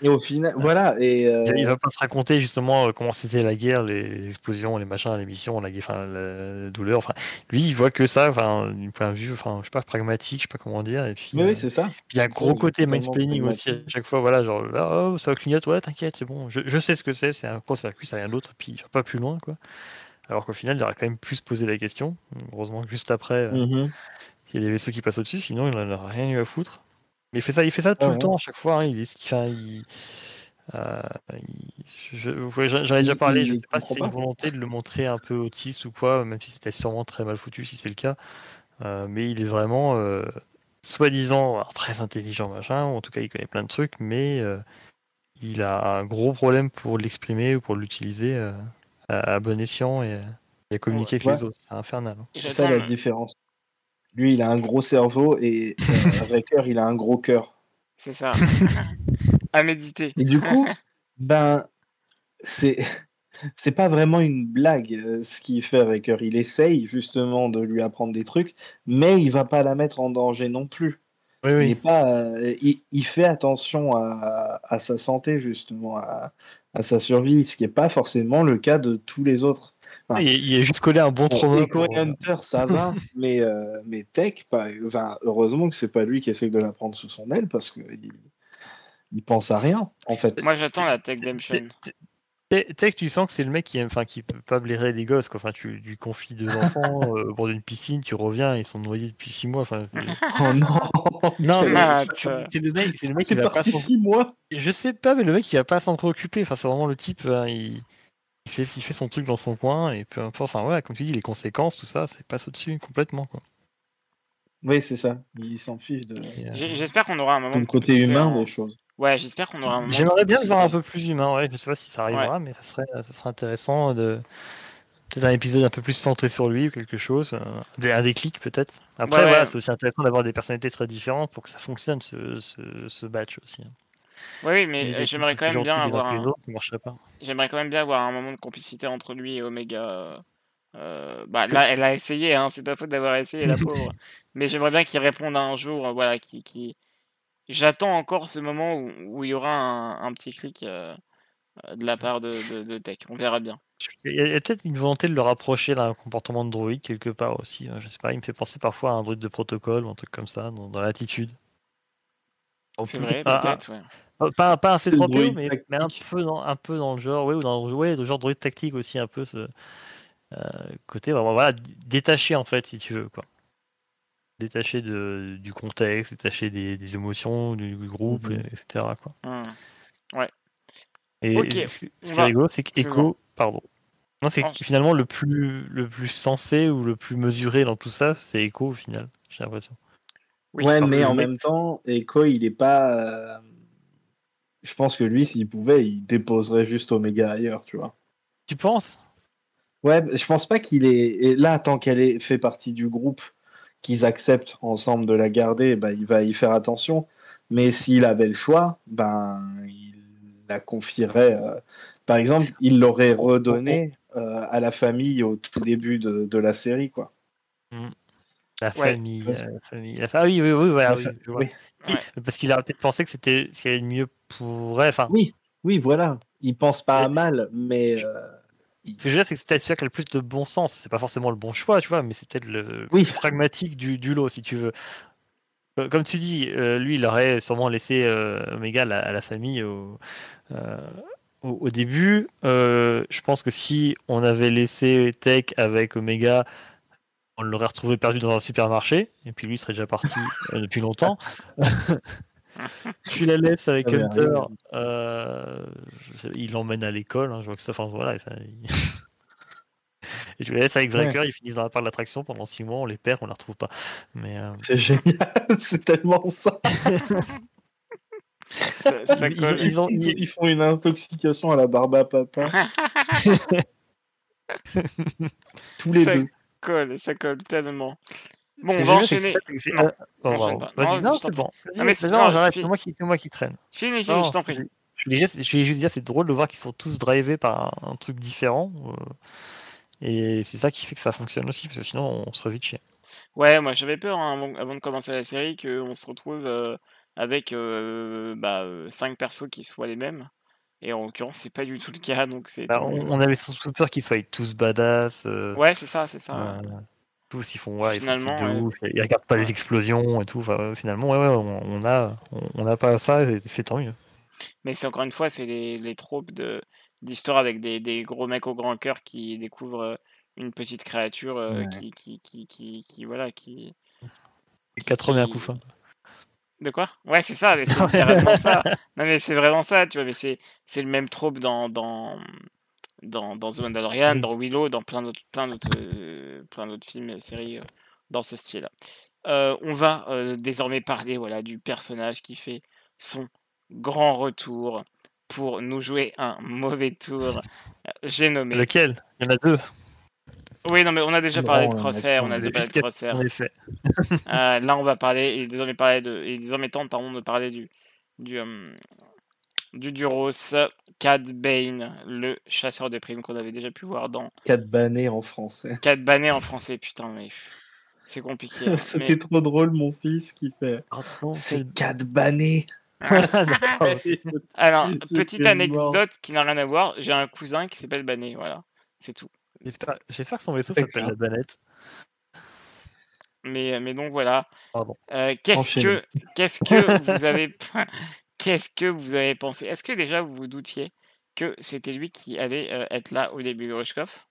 Et au final voilà et euh, il, va pas te raconter justement comment c'était la guerre, les, explosions, les machins, les missions, la, guerre- enfin, la douleur. Enfin, lui, il voit que ça, enfin, du point de vue, enfin, je sais pas, pragmatique, je sais pas comment dire. Et puis, mais euh, oui c'est ça. Puis il y a un gros côté mansplaining aussi à chaque fois, voilà, genre ah, oh, ça clignote, ouais, t'inquiète, c'est bon, je, je sais ce que c'est, c'est un court-circuit, c'est rien d'autre, puis il va pas plus loin, quoi. Alors qu'au final, il aurait quand même pu se poser la question. Heureusement que juste après, euh, Mhm. il y a des vaisseaux qui passent au-dessus, sinon il en aurait rien eu à foutre. Mais il fait ça, il fait ça tout Ah le ouais. temps, à chaque fois, hein, il enfin, il, euh, j'en ai déjà parlé, je il sais pas si c'est une volonté de le montrer un peu autiste ou quoi, même si c'était sûrement très mal foutu si c'est le cas. Euh, mais il est vraiment euh, soi-disant très intelligent, machin, ou en tout cas il connaît plein de trucs, mais il a un gros problème pour l'exprimer ou pour l'utiliser à, à bon escient et, et à communiquer avec Ouais. les autres. C'est infernal. hein. C'est ça la différence. Lui, il a un gros cerveau et euh, Wrecker, il a un gros cœur. C'est ça. à méditer. Et du coup, ben, c'est c'est pas vraiment une blague euh, ce qu'il fait Wrecker. Il essaye justement de lui apprendre des trucs, mais il va pas la mettre en danger non plus. Oui, Il, oui. est pas, euh, il, il fait attention à, à sa santé justement, à, à sa survie, ce qui est pas forcément le cas de tous les autres. Enfin, Il, il a juste collé un bon trauma. Pour- Hunter, ça va, mais, euh, mais Tech, pas, enfin, heureusement que c'est pas lui qui essaie de la prendre sous son aile parce qu'il il pense à rien, en fait. Moi, j'attends la Tech Demption. Te- Tech, tu sens que c'est le mec qui aime, enfin, qui peut pas blairer les gosses. Quoi. Enfin, tu lui confies deux enfants euh, au bord d'une piscine, tu reviens, ils sont noyés depuis six mois. Enfin, c'est- Oh non non, mais Ah, tu- tu- c'est le mec, c'est le mec qui va pas six mois Je sais pas, mais le mec il va pas s'en préoccuper. Enfin, c'est vraiment le type, hein, il... il fait, il fait son truc dans son coin et peu importe. Enfin, ouais, comme tu dis, les conséquences, tout ça, c'est passe au-dessus complètement. Quoi. Oui, c'est ça. Il s'en fiche de euh, J'espère qu'on aura un moment. le côté humain des choses. Ouais, j'espère qu'on aura un moment. J'aimerais bien le voir un peu plus humain. Ouais, je sais pas si ça arrivera, mais ça serait, ça serait intéressant de peut-être un épisode un peu plus centré sur lui ou quelque chose, euh, un déclic peut-être. Après, Ouais, ouais. voilà, c'est aussi intéressant d'avoir des personnalités très différentes pour que ça fonctionne ce, ce, ce batch aussi. hein. Oui, mais euh, j'aimerais quand même bien avoir un... J'aimerais quand même bien avoir un moment de complicité entre lui et Omega. Euh, bah, là, elle a essayé, hein, c'est pas faute d'avoir essayé, la pauvre. Mais j'aimerais bien qu'il réponde un jour, euh, voilà, qui, qui... J'attends encore ce moment où, où il y aura un, un petit clic euh, de la part de, de, de Tech. On verra bien. Il y a, peut-être une volonté de le rapprocher d'un comportement de droïde quelque part aussi. hein, Je sais pas, il me fait penser parfois à un droïde de protocole ou un truc comme ça, dans, dans l'attitude. C'est vrai, peut-être, ouais. Pas, pas, un C'est le C3PO, droïde mais, mais un, peu dans, un peu dans le genre, ouais, ou dans ouais, le genre droïde tactique aussi, un peu ce côté vraiment voilà, détaché en fait, si tu veux. Quoi. Détaché de, du contexte, détaché des, des émotions du, du groupe, Mhm. et- etc. Quoi. Hmm. Et Ok, ce, ce qui est rigolo, c'est qu'Echo, pardon. Non, c'est que finalement le plus, le plus sensé ou le plus mesuré dans tout ça, c'est Echo au final, j'ai l'impression. Oui, ouais, mais en même temps, Echo, il est pas. euh, Je pense que lui, s'il pouvait, il déposerait juste Omega ailleurs, tu vois. Tu penses? Ouais, je pense pas qu'il est. Et là, tant qu'elle est fait partie du groupe, qu'ils acceptent ensemble de la garder, bah, il va y faire attention. Mais s'il avait le choix, ben, il la confierait. euh, Par exemple, il l'aurait redonnée euh, à la famille au tout début de, de la série, quoi. La Ouais. famille, Parce- euh, la famille. la fa- Ah oui, oui, oui, voilà, oui, fa- je vois. oui. Oui, Ouais. Parce qu'il a peut-être pensé que c'était ce qui allait de mieux pour elle. Enfin, Oui, oui, voilà. Il pense pas à mal, mais euh, Ce que je veux dire, c'est que c'est peut-être celui qui a le plus de bon sens. C'est pas forcément le bon choix, tu vois, mais c'est peut-être le Oui. plus pragmatique du, du lot, si tu veux. Euh, Comme tu dis, euh, lui, il aurait sûrement laissé euh, Omega à la, à la famille au, euh, au, au début. Je pense que si on avait laissé Tech avec Omega, on l'aurait retrouvé perdu dans un supermarché, et puis lui il serait déjà parti depuis longtemps. tu la laisses avec Hunter, euh, il l'emmène à l'école, hein, je vois que ça, enfin voilà. enfin, il- Et tu la laisses avec Breaker, ils finissent dans la part de l'attraction pendant 6 mois, on les perd, on les retrouve pas. Mais euh, C'est génial, c'est tellement ça. Ça, ça Ils- colle. ils ont- Ils, ils font une intoxication à la barbe à papa, tous les Ça deux. colle, ça colle tellement. Bon, on va enchaîner. Non, c'est bon. Non, c'est- j'arrête, moi moi qui traîne. Fini, fini, je t'en prie. Je voulais juste, dire, c'est drôle de voir qu'ils sont tous drivés par un, truc différent. euh, et c'est ça qui fait que ça fonctionne aussi, parce que sinon on serait vite chier. Ouais, moi j'avais peur hein, avant, de commencer la série qu'on se retrouve euh, avec euh, bah, 5 persos qui soient les mêmes. Et en l'occurrence, c'est pas du tout le cas, donc c'est. Bah, on, on avait surtout peur qu'ils soient tous badass. euh, Ouais, c'est ça, c'est ça. Tous ils font, ouais, ils font Finalement, de ouais. ouf, ils regardent pas les explosions et tout. enfin, finalement, ouais, ouais, on, a, on, a pas ça, et c'est tant mieux. Mais c'est encore une fois, c'est les, les tropes de d'histoire avec des, des gros mecs au grand cœur qui découvrent euh, une petite créature euh, Ouais. qui, qui, qui, qui, qui, voilà, qui. Les 80 qui- coups. De quoi? Ouais, c'est ça, mais c'est littéralement ça. Non, mais c'est vraiment ça, tu vois, mais c'est c'est le même trope dans dans dans, dans The Mandalorian, Oui. dans Willow, dans plein d'autres plein d'autres euh, plein d'autres films et séries euh, dans ce style-là. Euh, on va désormais parler voilà du personnage qui fait son grand retour pour nous jouer un mauvais tour. J'ai nommé. Lequel? Il y en a deux, Oui, non, mais on a déjà Non, parlé de on a Crosshair, on a déjà parlé de Crosshair. en effet. Là, on va parler, il est désormais, parler de, il est désormais temps pardon, de parler du, du, du Duros, Cad Bane, le chasseur de primes qu'on avait déjà pu voir dans banné en français. Cad en français. Putain, mais c'est compliqué. hein, C'était mais- trop drôle, mon fils qui fait. Pardon, C'est banné. D'accord. Alors, petite mort. anecdote qui n'a rien à voir, j'ai un cousin qui s'appelle Bané, voilà, c'est tout. J'espère que son vaisseau s'appelle la banette. Mais, mais donc voilà. Pardon. Euh, qu'est-ce que qu'est-ce que vous avez qu'est-ce que vous avez pensé? Est-ce que déjà vous vous doutiez que c'était lui qui allait euh, être là au début, Grushkov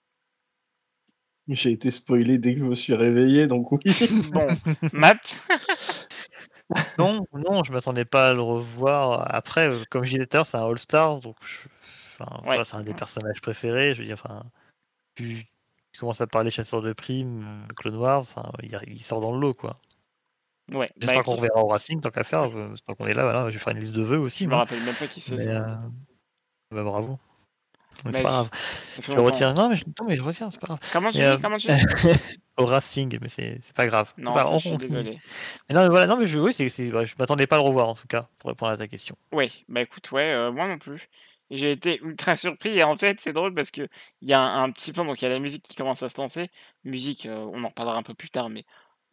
J'ai été spoilé dès que je me suis réveillé, donc oui. Bon, Matt, Non, non, je m'attendais pas à le revoir. Après, euh, comme je disais tout à l'heure, c'est un All-Stars, donc je- enfin, voilà, c'est un des personnages préférés. Je veux dire, enfin, tu, tu commences à parler chasseur de primes, Clone Wars, enfin, il, il sort dans le lot, quoi. Ouais, bah, J'espère qu'on écoute, reverra au Racing, tant qu'à faire. euh, Tant qu'on est là, voilà, je vais faire une liste de vœux aussi. je me rappelle même pas qui c'est. Euh, bah, bravo. Mais Bah, c'est pas grave. Je longtemps. retiens. Non, mais je, non, mais je retiens, c'est pas grave. Comment tu dis euh, Comment tu dis au Racing, mais c'est c'est pas grave. Non, Bah, ça, on- je suis désolé. Mais non, mais voilà, non, mais je, oui, c'est, c'est- je m'attendais pas à le revoir en tout cas, pour répondre à ta question. Oui, bah écoute, ouais, euh, moi non plus. J'ai été ultra surpris et en fait c'est drôle parce que il y a un, un petit plan, donc il y a la musique qui commence à se lancer. Musique, euh, on en reparlera un peu plus tard, mais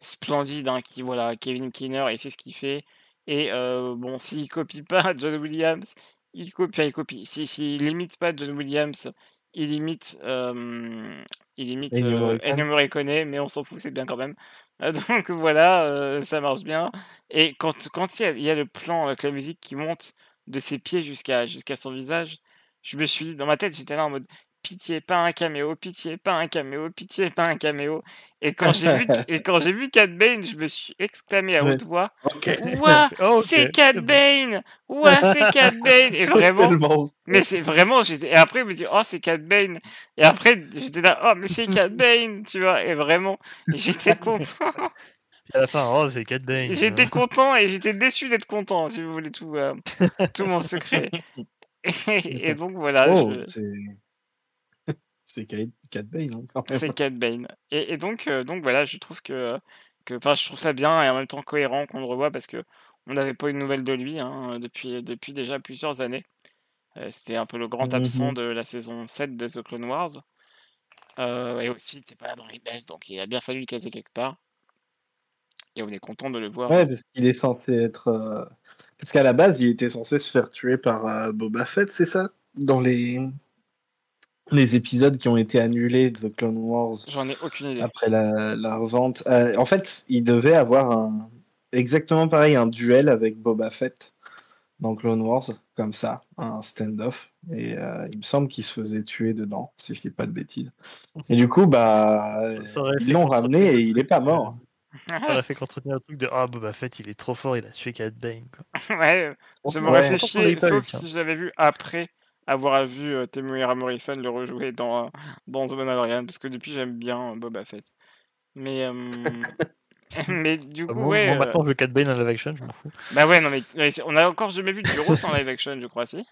splendide, hein, qui voilà, Kevin Keener et c'est ce qu'il fait. Et euh, bon, s'il copie pas John Williams, il copie, enfin, il copie. Si, s'il imite pas John Williams, il imite, euh, il imite Ennio euh, mais on s'en fout, c'est bien quand même. Euh, donc voilà, euh, ça marche bien. Et quand, quand il y a, il y a le plan avec la musique qui monte de ses pieds jusqu'à jusqu'à son visage, je me suis dit, dans ma tête, j'étais là en mode pitié, pas un caméo, pitié, pas un caméo, pitié, pas un caméo. Et quand j'ai vu, et quand j'ai vu Cat Bane, je me suis exclamé à haute voix, Ok. Ouah, Oh, c'est Cat. Bane, ouah, c'est Cat Bane. Et vraiment, tellement- mais c'est vraiment, j'étais, et après, je me dis, oh, c'est Cat Bane. Et après, j'étais là, oh, mais c'est Cat Bane, tu vois. Et vraiment, j'étais content. Puis à la fin, oh, c'est Cat Bane. J'étais content et j'étais déçu d'être content, si vous voulez tout, euh, tout mon secret. Et, et donc voilà, Oh, je- c'est. Cat Bane, hein, c'est Cat Bane. Et, et donc, euh, donc voilà, je trouve que, que, enfin, je trouve ça bien et en même temps cohérent qu'on le revoie parce que on n'avait pas eu de nouvelles de lui hein, depuis, depuis déjà plusieurs années. Euh, C'était un peu le grand absent Mhm. de la saison 7 de The Clone Wars. Euh, et aussi, c'est pas là dans les donc il a bien fallu le caser quelque part. Et on est content de le voir. Ouais, parce qu'il est censé être. Parce qu'à la base, il était censé se faire tuer par Boba Fett, c'est ça? Dans les. Les épisodes qui ont été annulés de The Clone Wars J'en ai aucune idée. après la, la revente. Euh, en fait, il devait avoir un, exactement pareil, un duel avec Boba Fett dans Clone Wars, comme ça, un stand-off. Et euh, il me semble qu'il se faisait tuer dedans, si je dis pas de bêtises. Et du coup, bah, Ça- ils fait l'ont ramené et il est pas mort. Ça aurait fait qu'entretenir le truc de Ah, Boba Fett, il est trop fort, il a tué Cat Bane. Quoi. ouais, ça Ouais. m'aurait fait on l'avait chier, sauf si je l'avais vu après avoir vu euh, Temuera Morrison le rejouer dans, euh, dans The Mandalorian, parce que depuis j'aime bien euh, Boba Fett. Mais, euh, mais du Ah, coup, ouais. maintenant, je veux Cat Bane en live action, je m'en fous. Bah ouais, non, mais, on a encore jamais vu du Ross en live action, je crois, si?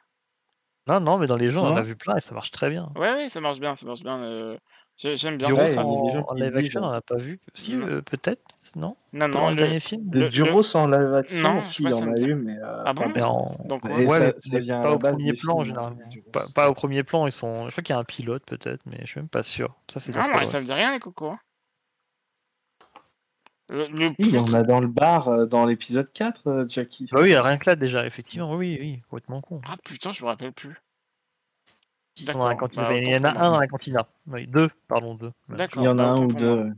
Non, non, mais dans les jeux, on en a vu plein et ça marche très bien. Ouais, ouais, ça marche bien, ça marche bien. J'ai- J'aime bien Du ça. En, des gens en qui live action, on hein. en a pas vu. Si, Non. euh, peut-être, non Non, Dans non, le le, dernier film De le- Duros en live action, Non, si, il y en a eu, mais. euh, Ah bon pas Mais en... Donc, ouais. ouais, ça- ça vient à pas la au premier plan, films, généralement. Pas, au premier plan, ils sont... je crois qu'il y a un pilote, peut-être, mais je suis même pas sûr. Ça, c'est Ah non, Squad ça me dit rien, les cocos. hein. Le, le Si, il y plus. en a dans le bar euh, dans l'épisode 4, euh, Jackie. Bah oui, rien que là, déjà, effectivement, oui, oui, complètement con. Ah putain, je me rappelle plus. Ils sont dans la D'accord, cantina. bah, il y en a un dans la cantina. Oui, deux, pardon, deux. Il y en a bah, un ou deux.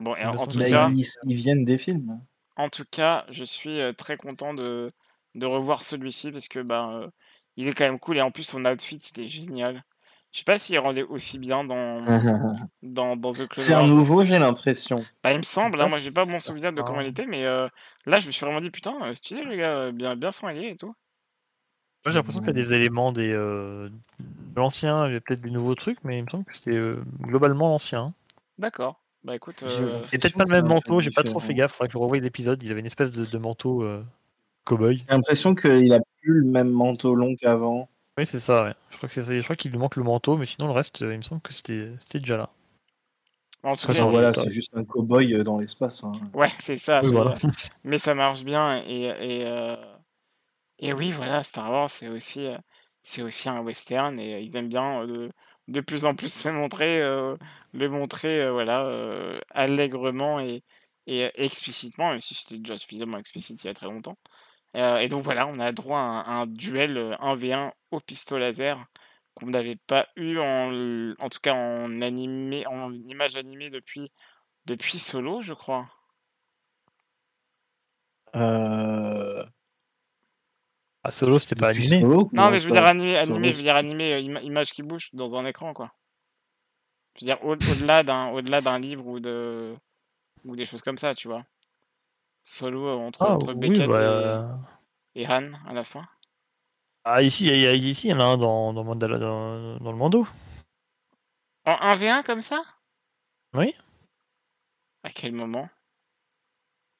Bon, et en, tout Bah, cas, ils, ils viennent des films. en tout cas, je suis euh, très content de, de revoir celui-ci parce que ben, euh, il est quand même cool et en plus son outfit il est génial. Je sais pas s'il rendait aussi bien dans, dans, dans The Clone C'est un nouveau, j'ai l'impression. Bah, il me semble, hein, moi j'ai pas bon souvenir de comment il était, mais euh, là je me suis vraiment dit putain, euh, stylé le gars, bien, bien fringué et tout. Moi, j'ai l'impression qu'il y a des éléments des, euh, de l'ancien, il y a peut-être des nouveaux trucs, mais il me semble que c'était euh, globalement l'ancien. hein. D'accord. Bah écoute, euh, Et peut-être pas le même manteau, j'ai pas trop fait gaffe, faudrait que je revoie l'épisode, il avait une espèce de, de manteau euh, cow-boy. J'ai l'impression qu'il a plus le même manteau long qu'avant. Oui, c'est ça, ouais. Je crois que c'est ça. Je crois qu'il lui manque le manteau, mais sinon le reste, il me semble que c'était c'était déjà là. en tout cas, voilà, c'est juste un cow-boy dans l'espace. hein. ouais, c'est ça. Oui, mais, voilà. mais ça marche bien et et, euh, et oui, voilà, Star Wars c'est aussi euh, c'est aussi un western et ils aiment bien de de plus en plus se montrer le montrer voilà allègrement et et explicitement, même si c'était déjà suffisamment explicite il y a très longtemps. Et donc voilà, on a droit à un, duel euh, 1v1 au pistolet laser qu'on n'avait pas eu en, en tout cas en animé, en image animée depuis, depuis Solo, je crois. Euh... Ah, Solo, c'était pas animé. Solo, Non, mais je veux dire animé, Solo, animé, je veux dire animé, euh, ima- image qui bouge dans un écran, quoi. Je veux dire au- au-delà d'un, au-delà d'un livre ou de, ou des choses comme ça, tu vois. Solo euh, entre, Ah, entre oui, Beckett bah, et, et Han à la fin. Ah, ici, il y, a- ici, il y en a un dans, dans, Mandala- dans, dans le Mando. En 1v1 comme ça? Oui. À quel moment?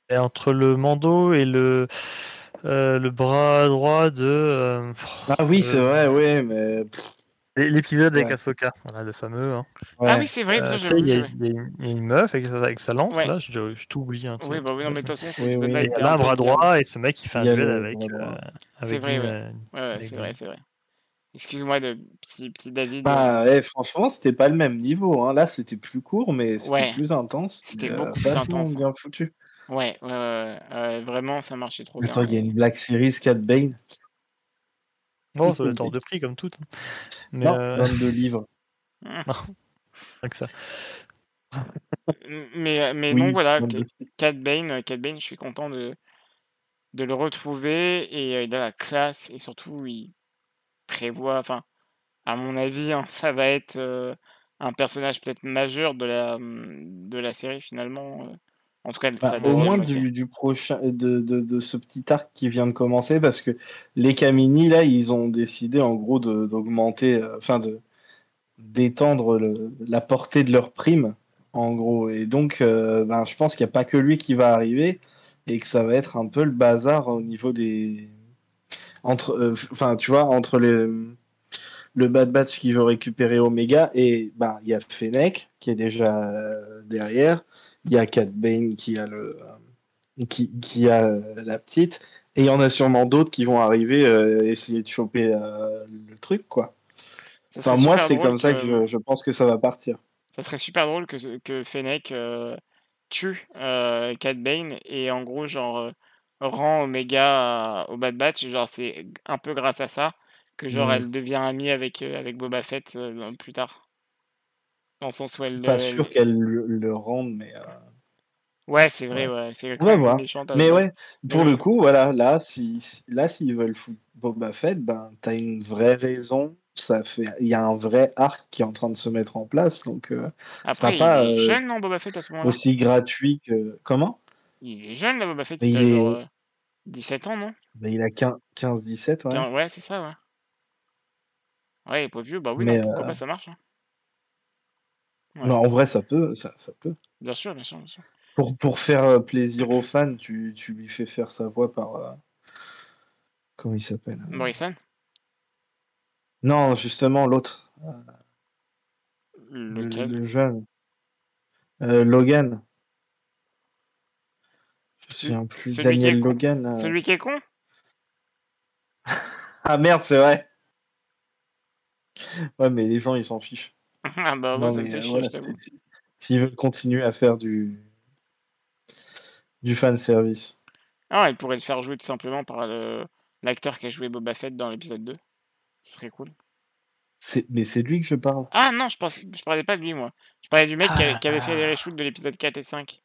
Et entre le Mando et le, euh, le bras droit de. euh, Ah oui, c'est vrai, ouais, mais. L'épisode avec. Ahsoka, voilà, le fameux. hein. ouais. Ah oui, c'est vrai, Euh, il y, a- y une- il y a une meuf avec sa, avec sa lance, Ouais. là, j'ai j'ai tout oublié. hein, Oui, bah oui, non, mais de toute façon, cet Oui, oui. un bras peu- droit et ce mec il fait un Il duel avec. euh, C'est vrai, ouais. Ouais, ouais, avec c'est vrai, c'est vrai. Excuse-moi, de petit, petit David. Bah, ouais, franchement, c'était pas le même niveau. Hein. Là, c'était plus court, mais c'était Ouais. plus intense. C'était beaucoup plus intense, hein. bien foutu. Ouais, ouais, ouais, ouais, ouais, vraiment, ça marchait trop bien. Attends, il y a une Black Series 4 Bane? Oh, ça doit être hors de prix comme tout. hein. Mais non, euh, 22 livres. avec ça. Mais, mais Oui, non, voilà, 22. Cat Bane, euh, Cat Bane, je suis content de, de le retrouver et euh, il a la classe et surtout il prévoit, enfin, à mon avis, hein, ça va être euh, un personnage peut-être majeur de la, de la série finalement. euh. En tout cas, Bah, au moins du, du prochain, de, de, de ce petit arc qui vient de commencer, parce que les Kamini, là, ils ont décidé en gros d'augmenter, euh, enfin de d'étendre la portée de leur prime, en gros. Et donc, euh, ben, je pense qu'il n'y a pas que lui qui va arriver et que ça va être un peu le bazar au niveau des. Entre, euh, enfin, tu vois, entre les, le Bad Batch qui veut récupérer Omega et ben, il y a Fennec qui est déjà euh, derrière. Il y a Cat Bane qui a le euh, qui, qui a euh, la petite et il y en a sûrement d'autres qui vont arriver euh, essayer de choper euh, le truc quoi. Ça Enfin moi c'est comme ça que je, je pense que ça va partir. Ça serait super drôle que, que Fennec euh, tue Cat Bane et en gros, genre, rend Omega au Bad Batch. Genre, c'est un peu grâce à ça que genre Mm. elle devient amie avec, avec Boba Fett plus tard. Dans le sens où elle. Pas euh, sûr elle- qu'elle le, le rende, mais. euh, Ouais, c'est vrai, ouais. C'est à la Mais ouais, pour le coup, voilà, là, si, si- là, s'ils veulent foutre Boba Fett, ben, t'as une vraie raison. Ça fait, il y a un vrai arc qui est en train de se mettre en place, donc euh, Après, il pas, est euh, jeune, non, Boba Fett à ce moment-là? aussi gratuit que. Comment? Il est jeune, là, Boba Fett. Il a il genre est- euh, 17 ans, non? Ben, il a 15-17, ouais. Ouais, c'est ça, ouais. Ouais, il est pas vieux. Bah oui, Mais, non, pourquoi euh, pas, ça marche. hein. Ouais. En vrai, ça peut, ça, ça peut. Bien sûr, bien sûr, bien sûr. Pour, pour faire euh, plaisir aux fans, tu, tu lui fais faire sa voix par. euh, Comment il s'appelle? Morrison? Non, justement, l'autre. Le, Lequel? le jeune. Euh, Logan. Je souviens plus. celui Daniel. Logan. euh. Celui qui est con? Ah merde, c'est vrai. Ouais, mais les gens, ils s'en fichent. Ah bah, moi, Non, ça me fait euh, chier, S'ils veulent continuer à faire du du fan service. Ah, il pourrait le faire jouer tout simplement par le- l'acteur qui a joué Boba Fett dans l'épisode 2. Ce serait cool. C'est mais c'est de lui que je parle. Ah non, je, pense... je parlais pas de lui, moi. Je parlais du mec qui, avait, qui avait fait les Ah. reshoots de l'épisode 4 et 5.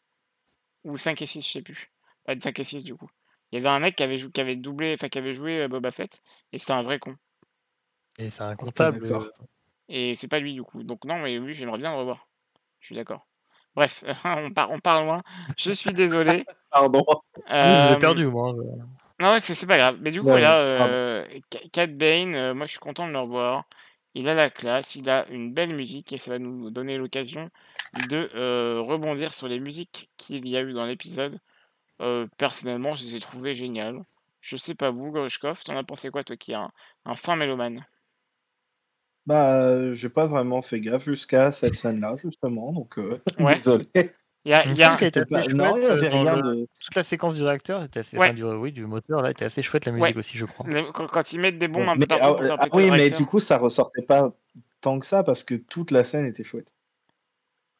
Ou 5 et 6, je sais plus. Pas de 5 et 6, du coup. Il y avait un mec qui avait, jou- qui avait doublé, enfin qui avait joué euh, Boba Fett, et c'était un vrai con. Et c'est un comptable. Et c'est pas lui, du coup. Donc non, mais lui, j'aimerais bien le revoir. Je suis d'accord. Bref, on, part, on part loin. Je suis désolé. Pardon. oui, je vous Euh, ai perdu, moi. je- Non, ouais, c'est pas grave. Mais du coup, Ouais, là, euh, Ca- Cat Bane, euh, moi je suis content de le revoir. Il a la classe, il a une belle musique et ça va nous donner l'occasion de euh, rebondir sur les musiques qu'il y a eu dans l'épisode. Euh, personnellement, je les ai trouvées géniales. Je sais pas vous, Grushkov, t'en as pensé quoi, toi qui es un, un fin mélomane? Bah, euh, j'ai pas vraiment fait gaffe jusqu'à cette scène-là, justement, donc euh, Ouais. désolé. Il y a, Il y a semble qu'elle était Pas- assez Non, il chouette, y avait rien le- de. Toute la séquence du réacteur était assez. Ouais. enfin, du, oui, du moteur là était assez chouette. La Ouais. musique aussi, je crois. quand, quand ils mettent des bombes un peu mais, partout ah, pour faire ah péter oui, le mais réacteur. du coup, ça ressortait pas tant que ça parce que toute la scène était chouette.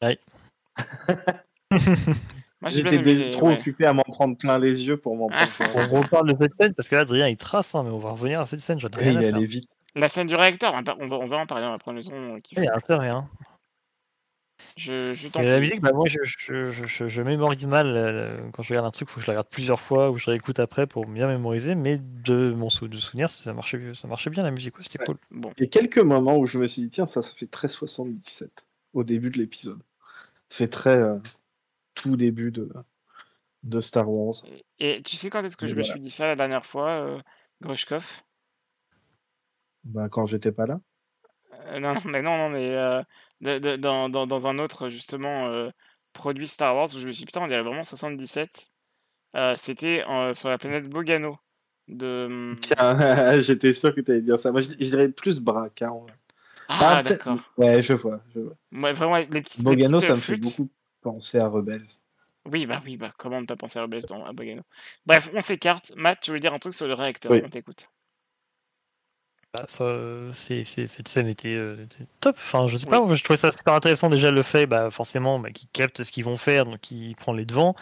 Moi, j'ai bien J'étais aimé dé- les- trop ouais. occupé à m'en prendre plein les yeux pour m'en prendre plein On les yeux. reparle de cette scène parce que là, Adrien il trace, hein, mais on va revenir à cette scène. J'en ai Et rien il à faire. allait vite. La scène du réacteur, on va, on en parler, on va prendre le temps euh, qu'il Il y faut. a intérêt, hein. Je, je la musique, bah, moi je, je, je, je- je mémorise mal euh, quand je regarde un truc, faut que je la regarde plusieurs fois ou je réécoute après pour bien mémoriser. Mais de mon sou- de souvenir, ça marchait, ça marchait bien la musique, ouais, c'était Ouais. cool. Bon, Il y a quelques moments où je me suis dit, tiens, ça, ça fait très 77 au début de l'épisode. Ça fait très euh, tout début de, de Star Wars. Et tu sais quand est-ce que Mais je me suis dit ça la dernière fois, euh, Grushkov? Bah, quand j'étais pas là. Euh, Non, non, mais non, non, mais euh, de- de- dans, dans, dans un autre justement euh, produit Star Wars où je me suis dit putain, on dirait vraiment 77. Euh, C'était sur la planète Bogano de. Tiens, j'étais sûr que tu allais dire ça. Moi, je, je dirais plus Braque. hein. Ah, peut-être- d'accord. Ouais, je vois. Je vois. Ouais, vraiment, les petites. les Bogano, petites, ça euh, me fait flûtes. beaucoup penser à Rebels. Oui, bah oui, bah comment ne pas penser à Rebels dans à Bogano? Bref, on s'écarte. Matt, tu veux dire un truc sur le réacteur? Oui. On t'écoute. Bah, ça, euh, c'est- c'est- cette scène était, euh, top. Enfin, je sais pas, je trouvais ça super intéressant déjà le fait, bah, forcément, bah, qu'ils captent ce qu'ils vont faire, donc il prend les devants.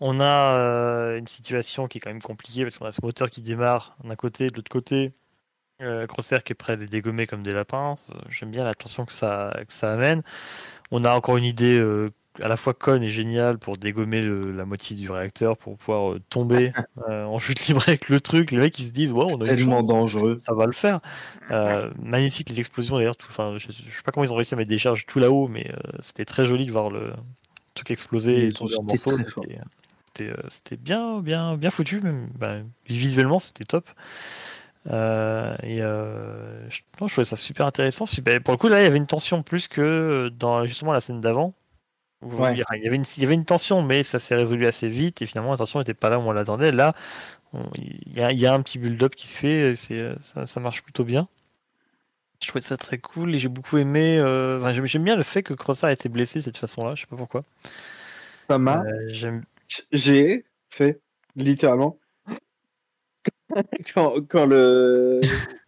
On a euh, une situation qui est quand même compliquée parce qu'on a ce moteur qui démarre d'un côté, de l'autre côté, euh, Crosshair qui est prêt à les dégommer comme des lapins. J'aime bien la tension que ça, que ça amène. On a encore une idée à la fois conne et géniale pour dégommer le- la moitié du réacteur pour pouvoir euh, tomber euh, en chute libre avec le truc. Les mecs ils se disent, ouais, on a Tellement dangereux. ça va le faire. Euh, magnifique les explosions d'ailleurs. Enfin, je, je sais pas comment ils ont réussi à mettre des charges tout là-haut, mais c'était très joli de voir le truc exploser Ils et tomber en morceaux. C'était bien, bien, bien foutu. Même. Ben, visuellement, c'était top. Euh, et euh, je, non, je trouvais ça super intéressant. Super. Pour le coup, là, il y avait une tension plus que dans justement la scène d'avant. Ouais. Il y avait une, il y avait une tension, mais ça s'est résolu assez vite. Et finalement, la tension n'était pas là où on l'attendait. Là, on- il y, a, il y a un petit build-up qui se fait. Euh, ça, ça marche plutôt bien. Je trouvais ça très cool et j'ai beaucoup aimé. euh, enfin, j'aime, bien le fait que Crosshair a été blessé de cette façon-là. Je sais pas pourquoi. Ça m'a. Euh, J'ai fait littéralement quand, quand le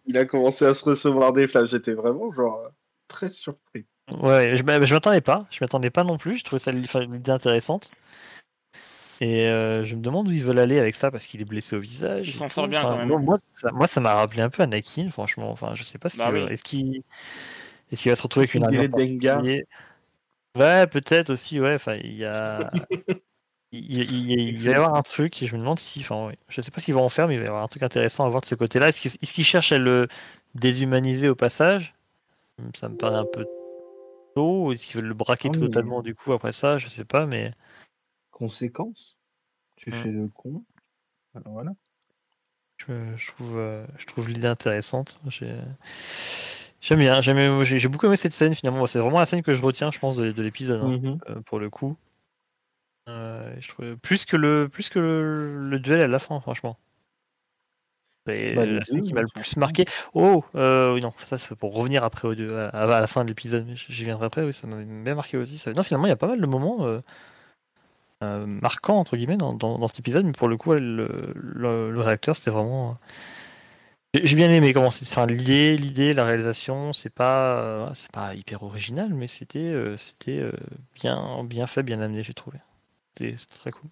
il a commencé à se recevoir des flammes, j'étais vraiment genre très surpris. Ouais, je, bah, je m'attendais pas. Je m'attendais pas non plus. Je trouvais ça l'idée intéressante. Et euh, je me demande où ils veulent aller avec ça parce qu'il est blessé au visage. Il s'en sort bien, Enfin, quand même. bon, moi, ça, moi, ça m'a rappelé un peu Anakin, franchement. Enfin, je sais pas si Bah oui. est-ce qu'il est-ce qu'il va se retrouver avec une armure Dengar. particulière? Ouais, peut-être aussi. Ouais. Enfin, il y a. Il, il- il- il va y avoir un truc et je me demande si, enfin, ouais, je sais pas ce qu'ils vont en faire, mais il va y avoir un truc intéressant à voir de ce côté-là. Est-ce qu'ils est-ce qu'ils cherchent à le déshumaniser au passage? Ça me paraît un peu tôt. Ou est-ce qu'ils veulent le braquer Ah, mais- totalement du coup après ça? Je sais pas, mais Conséquence Tu Mm. fais le con. Alors voilà. je, je trouve, euh, je trouve l'idée intéressante. J'ai- J'aime bien, j'ai beaucoup aimé cette scène finalement. C'est vraiment la scène que je retiens, je pense, de, de l'épisode hein, Mhm. euh, pour le coup. Euh, je trouve, plus que le plus que le, le duel à la fin, franchement. C'est Bah, deux, qui m'a le plus marqué. Oh, euh, oui, non, ça c'est pour revenir après au deux- à, à la fin de l'épisode. J'y viendrai après. Oui, ça m'a bien marqué aussi. Ça... Non, finalement, il y a pas mal de moments euh, euh, marquants entre guillemets dans, dans- dans cet épisode, mais pour le coup, le, le- le réacteur, c'était vraiment. euh, J'ai bien aimé comment c'est. Enfin, l'idée, l'idée, la réalisation, c'est pas, c'est pas hyper original, mais c'était, c'était bien, bien fait, bien amené, j'ai trouvé. C'était très cool.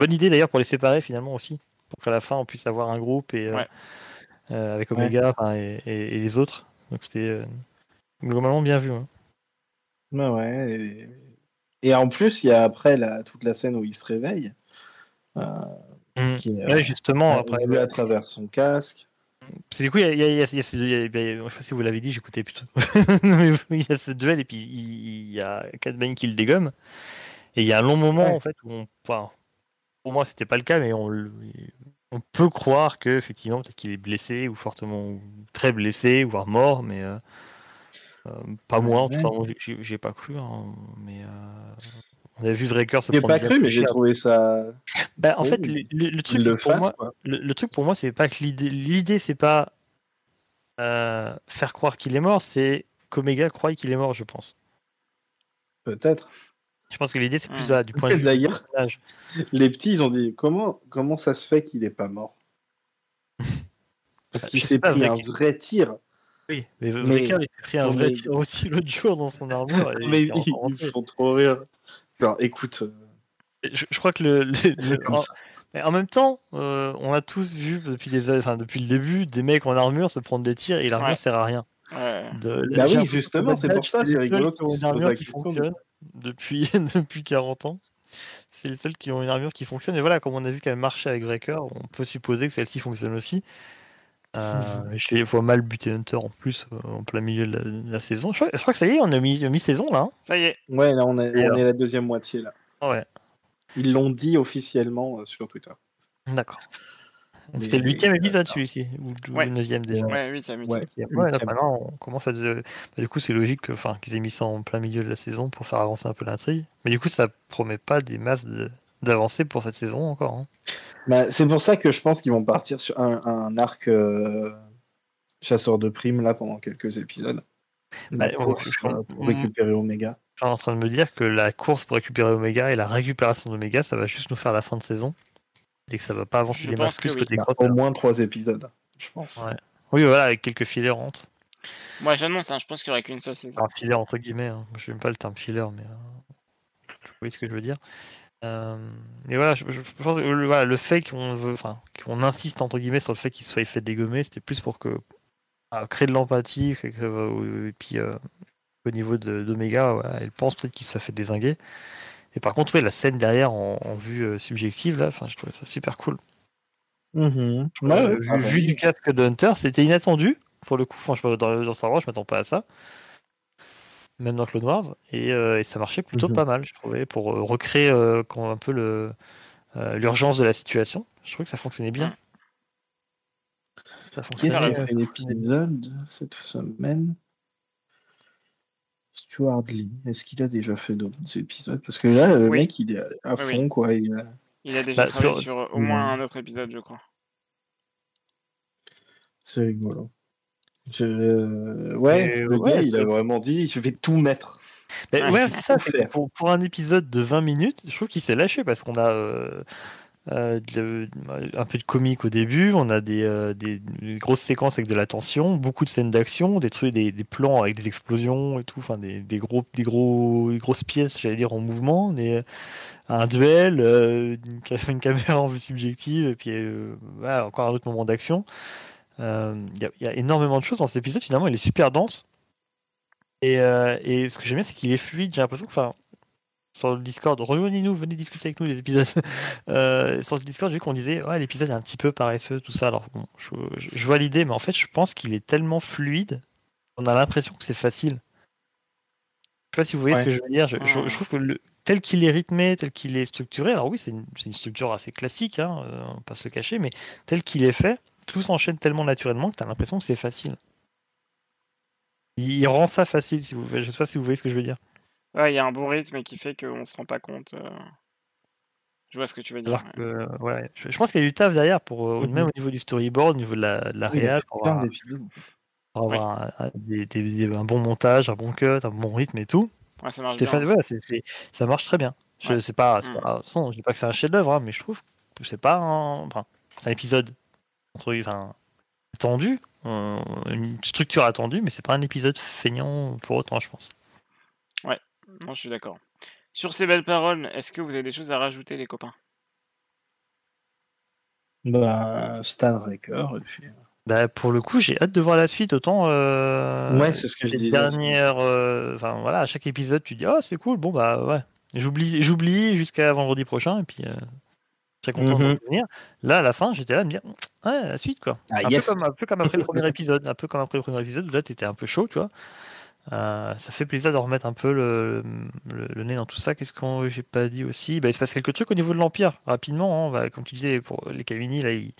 Bonne idée d'ailleurs pour les séparer finalement aussi, pour qu'à la fin on puisse avoir un groupe et euh, Ouais. euh, avec Omega enfin, et, et- et les autres. Donc c'était euh, globalement bien vu. hein. Ouais, ouais. Et... et en plus, il y a après la... toute la scène où il se réveille. euh, qui est, Ouais, justement, euh, après, vu à travers son casque. Parce que du coup, il y a, il y a- il y a- ce- il y a- je sais pas si vous l'avez dit, j'écoutais plutôt. Il y a ce duel et puis il, il y a Cat Bane qui le dégomme. Et il y a un long moment Ouais. en fait où on, enfin, pour moi c'était pas le cas, mais on, peut croire que effectivement peut-être qu'il est blessé ou fortement ou très blessé, voire mort, mais euh, euh, pas moi. En tout cas, moi, j'ai- pas cru. hein, mais euh, on a vu Vrecker se prendre pas cru, mais j'ai trouvé ça. Bah, en fait, le, le- le truc le pour fasse, moi, le, le truc pour moi, c'est pas que l'idée, l'idée, c'est pas euh, faire croire qu'il est mort, c'est qu'Omega croit qu'il est mort, je pense. Peut-être. Je pense que l'idée, c'est plus du point de vue du D'ailleurs, personnage. les petits, ils ont dit comment, comment ça se fait qu'il est pas mort? Parce Bah, qu'il s'est pris un vrai tir. Oui, mais Mais- il s'est pris un vrai mais- tir aussi l'autre jour dans son armure. et Mais il ils, rentré. font trop rire. Genre, écoute, euh, je, je crois que le, le- c'est le- comme en, ça. mais en même temps, euh, on a tous vu depuis, les, enfin, depuis le début des mecs en armure se prendre des tirs et l'armure Ouais. sert à rien. Ouais. De- Bah oui, justement, c'est pour ça, c'est rigolo une se armure la qui question. Depuis, depuis 40 ans. C'est les seuls qui ont une armure qui fonctionne. Et voilà, comme on a vu qu'elle marchait avec Wrecker, on peut supposer que celle-ci fonctionne aussi. Euh, je les vois mal buter Hunter en plus euh, en plein milieu de la, de la saison. Je crois, je crois que ça y est, on a mis, mi-saison là. hein. Ça y est. Ouais, là, on est, on alors est la deuxième moitié, là. Ah ouais, Ils l'ont dit officiellement euh, sur Twitter. d'accord. C'était le huitième épisode celui-ci, ou le neuvième déjà. Ouais, oui, ça Ouais. Ouais, Huitième. maintenant, on commence à. bah, du coup, c'est logique que- enfin, qu'ils aient mis ça en plein milieu de la saison pour faire avancer un peu l'intrigue. Mais du coup, ça promet pas des masses de- d'avancées pour cette saison encore. hein. Bah, c'est pour ça que je pense qu'ils vont partir sur un, un arc euh, chasseur de primes, là, pendant quelques épisodes. La Bah, course, euh, pour récupérer Omega. Je suis en train de me dire que la course pour récupérer Omega et la récupération d'Omega, ça va juste nous faire la fin de saison. Et que ça va pas avancer Je des masses que plus oui. côté Bah, cross. au moins trois épisodes, je pense. Oui, voilà, avec quelques filets rentres. Moi, j'annonce, hein, je pense qu'il n'y aurait qu'une seule saison. Un filet entre guillemets. Hein. Je n'aime pas le terme filler, mais euh, vous voyez ce que je veux dire. Euh, et voilà, je, je pense que le, voilà, le fait qu'on veut, enfin, qu'on insiste entre guillemets sur le fait qu'il soit fait dégommer, c'était plus pour que créer de l'empathie, que- que- et puis euh, au niveau de- d'Omega, voilà, elle pense peut-être qu'il se soit fait désinguer. Et par contre, ouais, la scène derrière en, en vue euh, subjective, là, enfin, je trouvais ça super cool. Mhm. Ouais, Euh, ouais, vu, ah bah vu oui. du casque de Hunter, c'était inattendu. Pour le coup, franchement, dans, dans Star Wars, je m'attends pas à ça. Même dans Clone Wars. Et, euh, et ça marchait plutôt Mhm. pas mal, je trouvais, pour recréer euh, quand- un peu le, euh, l'urgence de la situation. Je trouvais que ça fonctionnait bien. Ça Qu'est-ce fonctionnait, qui a raison. euh, fait l'épisode cette semaine? Stuart Lee, est-ce qu'il a déjà fait d'autres épisodes? Parce que là, le Oui. mec, il est à, Oui, fond, oui. quoi. Il a- Il a déjà Bah, travaillé sur- sur, au moins un autre épisode, je crois. C'est rigolo. Je- Ouais, Et le ouais, gars, il a vraiment dit je vais tout mettre. Mais Ouais, c'est ça, pour, pour un épisode de 20 minutes, je trouve qu'il s'est lâché parce qu'on a. euh, euh, de- un peu de comique au début, on a des, euh, des- des grosses séquences avec de la tension, beaucoup de scènes d'action, des trucs, des, des plans avec des explosions et tout, enfin des, gros, des gros, grosses pièces, j'allais dire en mouvement, un duel, euh, une, ca- une caméra en vue subjective, et puis euh, encore un autre moment d'action. Euh, Il y, a- énormément de choses dans cet épisode. Finalement, il est super dense. Et, euh, et ce que j'aime bien, c'est qu'il est fluide. J'ai l'impression que, sur le Discord, rejoignez-nous, venez discuter avec nous les épisodes. Euh, sur le Discord, j'ai vu qu'on disait, ouais, l'épisode est un petit peu paresseux, tout ça. Alors, bon, je, je- je vois l'idée, mais en fait, je pense qu'il est tellement fluide, on a l'impression que c'est facile. Je sais pas si vous voyez ce que je veux dire. Je, je- je trouve que le, tel qu'il est rythmé, tel qu'il est structuré, alors oui, c'est une, c'est une structure assez classique, hein, euh, on va pas se le cacher, mais tel qu'il est fait, tout s'enchaîne tellement naturellement que tu as l'impression que c'est facile. Il, il rend ça facile, si vous, je sais pas si vous voyez ce que je veux dire. Ouais, il y a un bon rythme qui fait qu'on se rend pas compte. euh. Je vois ce que tu veux dire. Alors ouais. que, ouais, je, je pense qu'il y a du taf derrière, pour, euh, Mhm. même au niveau du storyboard, au niveau de la, de la Oui, il y a réal, pour plein avoir, d'épisodes. pour avoir un, un- des- des- des- un bon montage, un bon cut, un bon rythme et tout. Ouais, ça marche bien. c'est- c'est- ça marche très bien. Je Ouais. sais pas, c'est pas- attention, je dis pas que c'est un chef-d'œuvre, hein, mais je trouve que c'est pas un, enfin, c'est un épisode entre, enfin, tendu, euh, une structure attendue, mais c'est pas un épisode feignant pour autant, je pense. Non, je suis d'accord. Sur ces belles paroles, est-ce que vous avez des choses à rajouter, les copains? Bah, Stan Raker, et puis... Bah, pour le coup, j'ai hâte de voir la suite. Autant euh, Ouais, c'est ce que je disais. dernières, euh, enfin voilà, à chaque épisode, tu dis oh c'est cool, bon bah ouais, j'oublie, j'oublie jusqu'à vendredi prochain et puis euh, très content de Mhm. revenir. Là, à la fin, j'étais là à me dire ouais la suite quoi. Ah, un, yes. peu comme, un peu comme après le premier épisode, un peu comme après le premier épisode où là t'étais un peu chaud, tu vois. Euh, ça fait plaisir de remettre un peu le, le- le nez dans tout ça. Qu'est-ce qu'on j'ai pas dit aussi bah, Il se passe quelques trucs au niveau de l'Empire, rapidement. hein. Bah, comme tu disais, pour les Kamini, là, ils-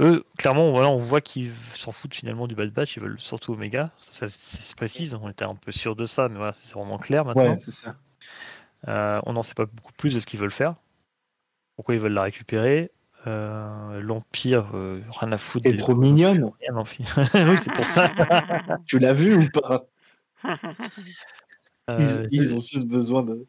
eux, clairement, voilà, on voit qu'ils s'en foutent finalement du Bad Batch. Ils veulent surtout Omega. Ça, ça se précise. On était un peu sûr de ça, mais voilà, c'est vraiment clair maintenant. Ouais, c'est ça. Euh, on n'en sait pas beaucoup plus de ce qu'ils veulent faire. Pourquoi ils veulent la récupérer Euh, L'Empire, euh, rien à foutre. Elle est des- trop mignonne. Oui, c'est pour ça. Tu l'as vu ou pas? Ils, ils ont juste besoin de,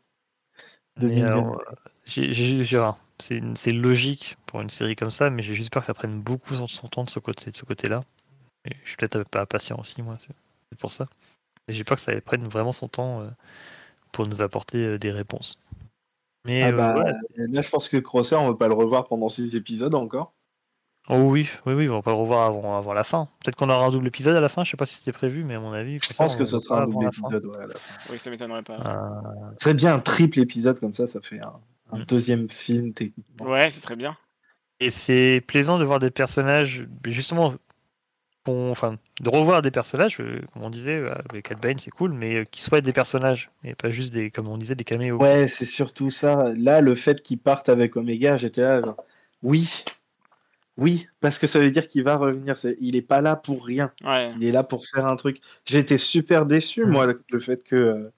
de euh, c'est logique pour une série comme ça, mais j'ai juste peur que ça prenne beaucoup son, son temps de ce côté, de ce côté-là. Et je suis peut-être pas patient aussi, moi, c'est pour ça. J'ai peur que ça prenne vraiment son temps euh, pour nous apporter euh, des réponses. Mais Ah euh, bah. Là, je pense que Crosser, on va pas le revoir pendant six épisodes encore. Oh oui, oui, oui, on va pas le revoir avant, avant la fin. Peut-être qu'on aura un double épisode à la fin, je sais pas si c'était prévu, mais à mon avis, Je pense que ce sera un double épisode. ouais, à la fin. Oui, ça m'étonnerait pas. Euh, Ce serait bien un triple épisode comme ça, ça fait un, un Mm. deuxième film techniquement. Ouais, c'est très bien. Et c'est plaisant de voir des personnages, justement, enfin, de revoir des personnages, euh, comme on disait, euh, avec Cat Bane, c'est cool, mais euh, qui soient des personnages, et pas juste des, comme on disait, des caméos. Ouais, c'est surtout ça. Là, le fait qu'il parte avec Omega, j'étais là. genre, oui, oui, parce que ça veut dire qu'il va revenir. C'est- Il est pas là pour rien. Ouais. Il est là pour faire un truc. J'ai été super déçu, moi, le, fait que. euh,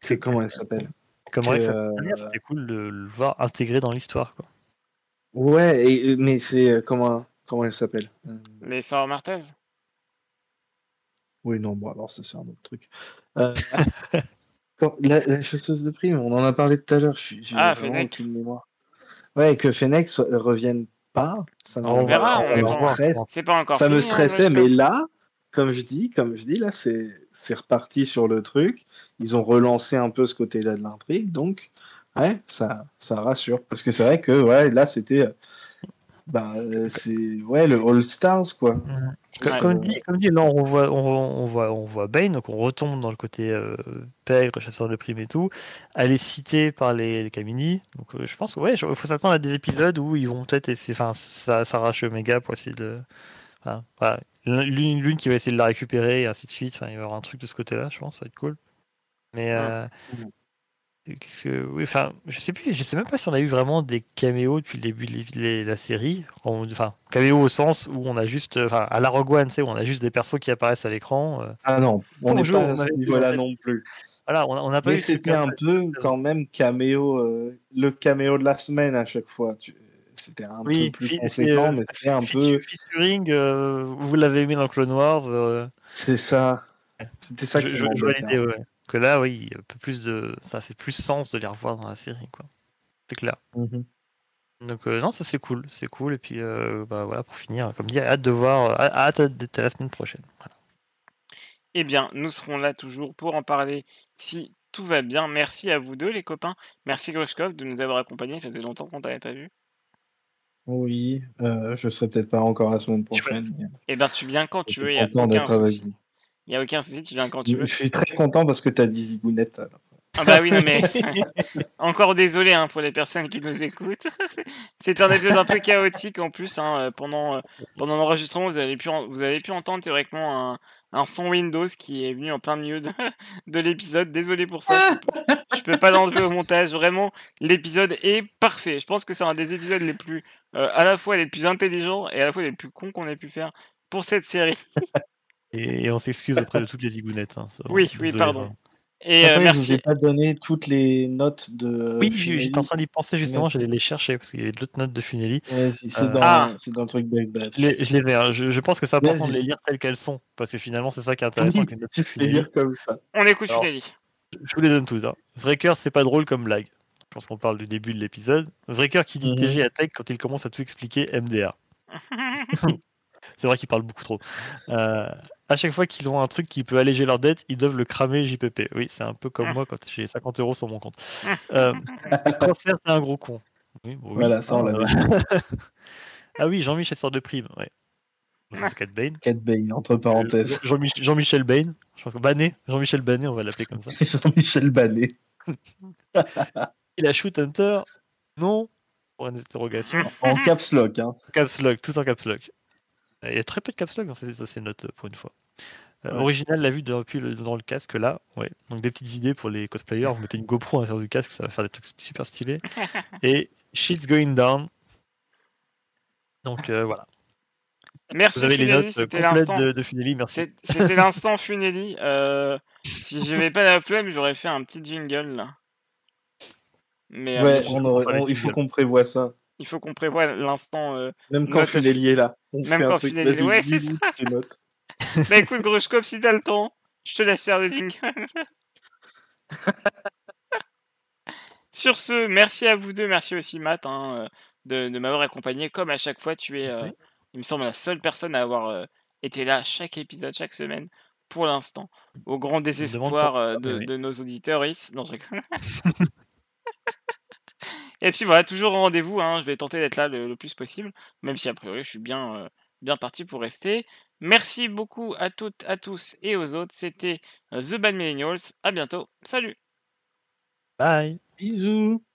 C'est comment elle s'appelle? Comme que, Rex, euh, c'était cool de le voir intégré dans l'histoire. quoi. Ouais, et- mais c'est. euh, Comment, comment elle s'appelle? Euh, Les sœurs Martez Oui, non, bon, alors ça, c'est un autre truc. Euh, quand- la, la chasseuse de primes, on en a parlé tout à l'heure. je suis- j'ai Ah, Fennec. Ouais, que Fennec revienne pas. Ça me, On verra, ça on me verra. stresse. C'est pas encore Ça me fini, stressait, mais là, comme je dis, comme je dis, là, c'est c'est reparti sur le truc. Ils ont relancé un peu ce côté-là de l'intrigue, donc ouais, ça, ça rassure. Parce que c'est vrai que ouais, là, c'était, ben, euh, c'est ouais, le All Stars quoi. Comme, Ouais. comme dit, comme dit, là on voit, on, on voit, on voit Bane, donc on retombe dans le côté euh, pègre, chasseur de primes et tout. Elle est citée par les, les Kamini, donc euh, je pense que ouais, il faut s'attendre à des épisodes où ils vont peut-être essayer, enfin, ça s'arrache Omega pour essayer de, enfin, voilà. l'une, l'une qui va essayer de la récupérer et ainsi de suite. Enfin, il va y avoir un truc de ce côté-là, je pense, ça va être cool. Mais euh, Mhm. Qu'est-ce que, oui, enfin, je sais plus, je sais même pas si on a eu vraiment des caméos depuis le début de la série. En- Enfin, caméos au sens où on a juste, enfin, à la Rogue One, tu sais, où on a juste des persos qui apparaissent à l'écran. euh, Ah non, on n'est pas à ce niveau-là non plus. Voilà, on n'a pas Mais c'était un peu quand même caméo, euh, le caméo de la semaine à chaque fois. Tu- C'était un Oui, peu plus conséquent, euh, mais c'était un peu. Featuring, euh, vous l'avez aimé dans Clone Wars. euh, C'est ça. C'était ça je, qui je- je vois m'embêtait. l'idée, ouais. Que là, oui, un peu plus de, ça fait plus sens de les revoir dans la série, quoi. C'est clair. Mhm. Donc euh, non, ça c'est cool, c'est cool. Et puis euh, bah voilà, pour finir, comme dit, hâte de voir, euh, hâte d'être la semaine prochaine. Voilà. Eh bien, nous serons là toujours pour en parler si tout va bien. Merci à vous deux, les copains. Merci Grushkov de nous avoir accompagnés. Ça faisait longtemps qu'on t'avait pas vu. Oui, euh, je serai peut-être pas encore la semaine prochaine. Eh bien, tu viens quand tu veux. Il n'y j'étais a aucun souci. Il n'y a aucun souci. Tu viens quand tu veux. Je suis très content parce que tu as dit Zigounette. alors. Ah bah oui, non mais encore désolé hein, pour les personnes qui nous écoutent. C'est un épisode un peu chaotique en plus. hein, euh, pendant euh, pendant l'enregistrement, vous avez pu en- vous avez pu entendre théoriquement un, un son Windows qui est venu en plein milieu de, de l'épisode. Désolé pour ça. Je peux, je peux pas l'enlever au montage. Vraiment, l'épisode est parfait. Je pense que c'est un des épisodes les plus euh, à la fois les plus intelligents et à la fois les plus cons qu'on ait pu faire pour cette série. Et, et on s'excuse auprès de toutes les zigounettes. hein, Oui, oui, désolé, pardon. vraiment. Et euh, Attends, je vous ai merci. pas donné toutes les notes de. Oui, j'étais en train d'y penser justement, j'allais les chercher parce qu'il y avait d'autres notes de. Ouais, c'est Euh, dans, Ah. c'est dans le truc Big Batch. Je les, je les ai, hein, je, je pense que c'est important de les lire telles qu'elles sont parce que finalement c'est ça qui est intéressant. avec les notes de Juste les Funeli. lire comme ça. On écoute Alors, Funeli. Je vous les donne tous. Hein. Vrai cœur, c'est pas drôle comme blague. Je pense qu'on parle du début de l'épisode. Vrai cœur qui dit Mhm. TG attaque quand il commence à tout expliquer MDR. C'est vrai qu'il parle beaucoup trop. Euh, à chaque fois qu'ils ont un truc qui peut alléger leur dette, ils doivent le cramer JPP. Oui, c'est un peu comme moi quand j'ai 50 euros sur mon compte. Euh, cancer, c'est un gros con. Oui, bon, oui. Voilà, ça, on Ah, l'avait euh, ah oui, Jean-Michel sort de prime. Ouais. C'est Cat Bane. Cat Bane, entre parenthèses. Euh, Jean-Mich- Jean-Michel Bane. Je pense que Banet. Jean-Michel Banet, on va l'appeler comme ça. Jean-Michel Banet. Il a Shoot Hunter? Non Pour une interrogation. En caps lock. Hein. Caps Lock, tout en Caps Lock. Il y a très peu de Caps Lock dans ces, dans ces notes pour une fois. Euh, Ouais. Original, la vue depuis le, dans le casque là. Ouais. Donc des petites idées pour les cosplayers. Vous mettez une GoPro à l'intérieur du casque, ça va faire des trucs super stylés. Et Shit's Going Down. Donc euh, voilà. Merci Vous avez les notes c'était complètes l'instant. de, de Funeli, merci. C'était l'instant Funeli. Euh, si j'avais pas la flemme, j'aurais fait un petit jingle là. Mais euh, Ouais, on aurait- on- il faut qu'on prévoie ça. Il faut qu'on prévoie l'instant. euh, Même quand Note Funeli est là. On Même quand truc. Funeli- Vas-y, ouais, c'est notes. Bah écoute, Grushkov, si t'as le temps, je te laisse faire le jingle. Sur ce, merci à vous deux, merci aussi Matt hein, euh, de, de m'avoir accompagné. Comme à chaque fois, tu es, euh, il me semble, la seule personne à avoir euh, été là chaque épisode, chaque semaine, pour l'instant, au grand désespoir euh, de, nos auditeurs. Non, je. Et puis voilà, toujours au rendez-vous, hein, je vais tenter d'être là le, le plus possible, même si a priori je suis bien, euh, bien parti pour rester. Merci beaucoup à toutes, à tous et aux autres. C'était euh, The Bad Millennials. À bientôt. Salut. Bye Bisous.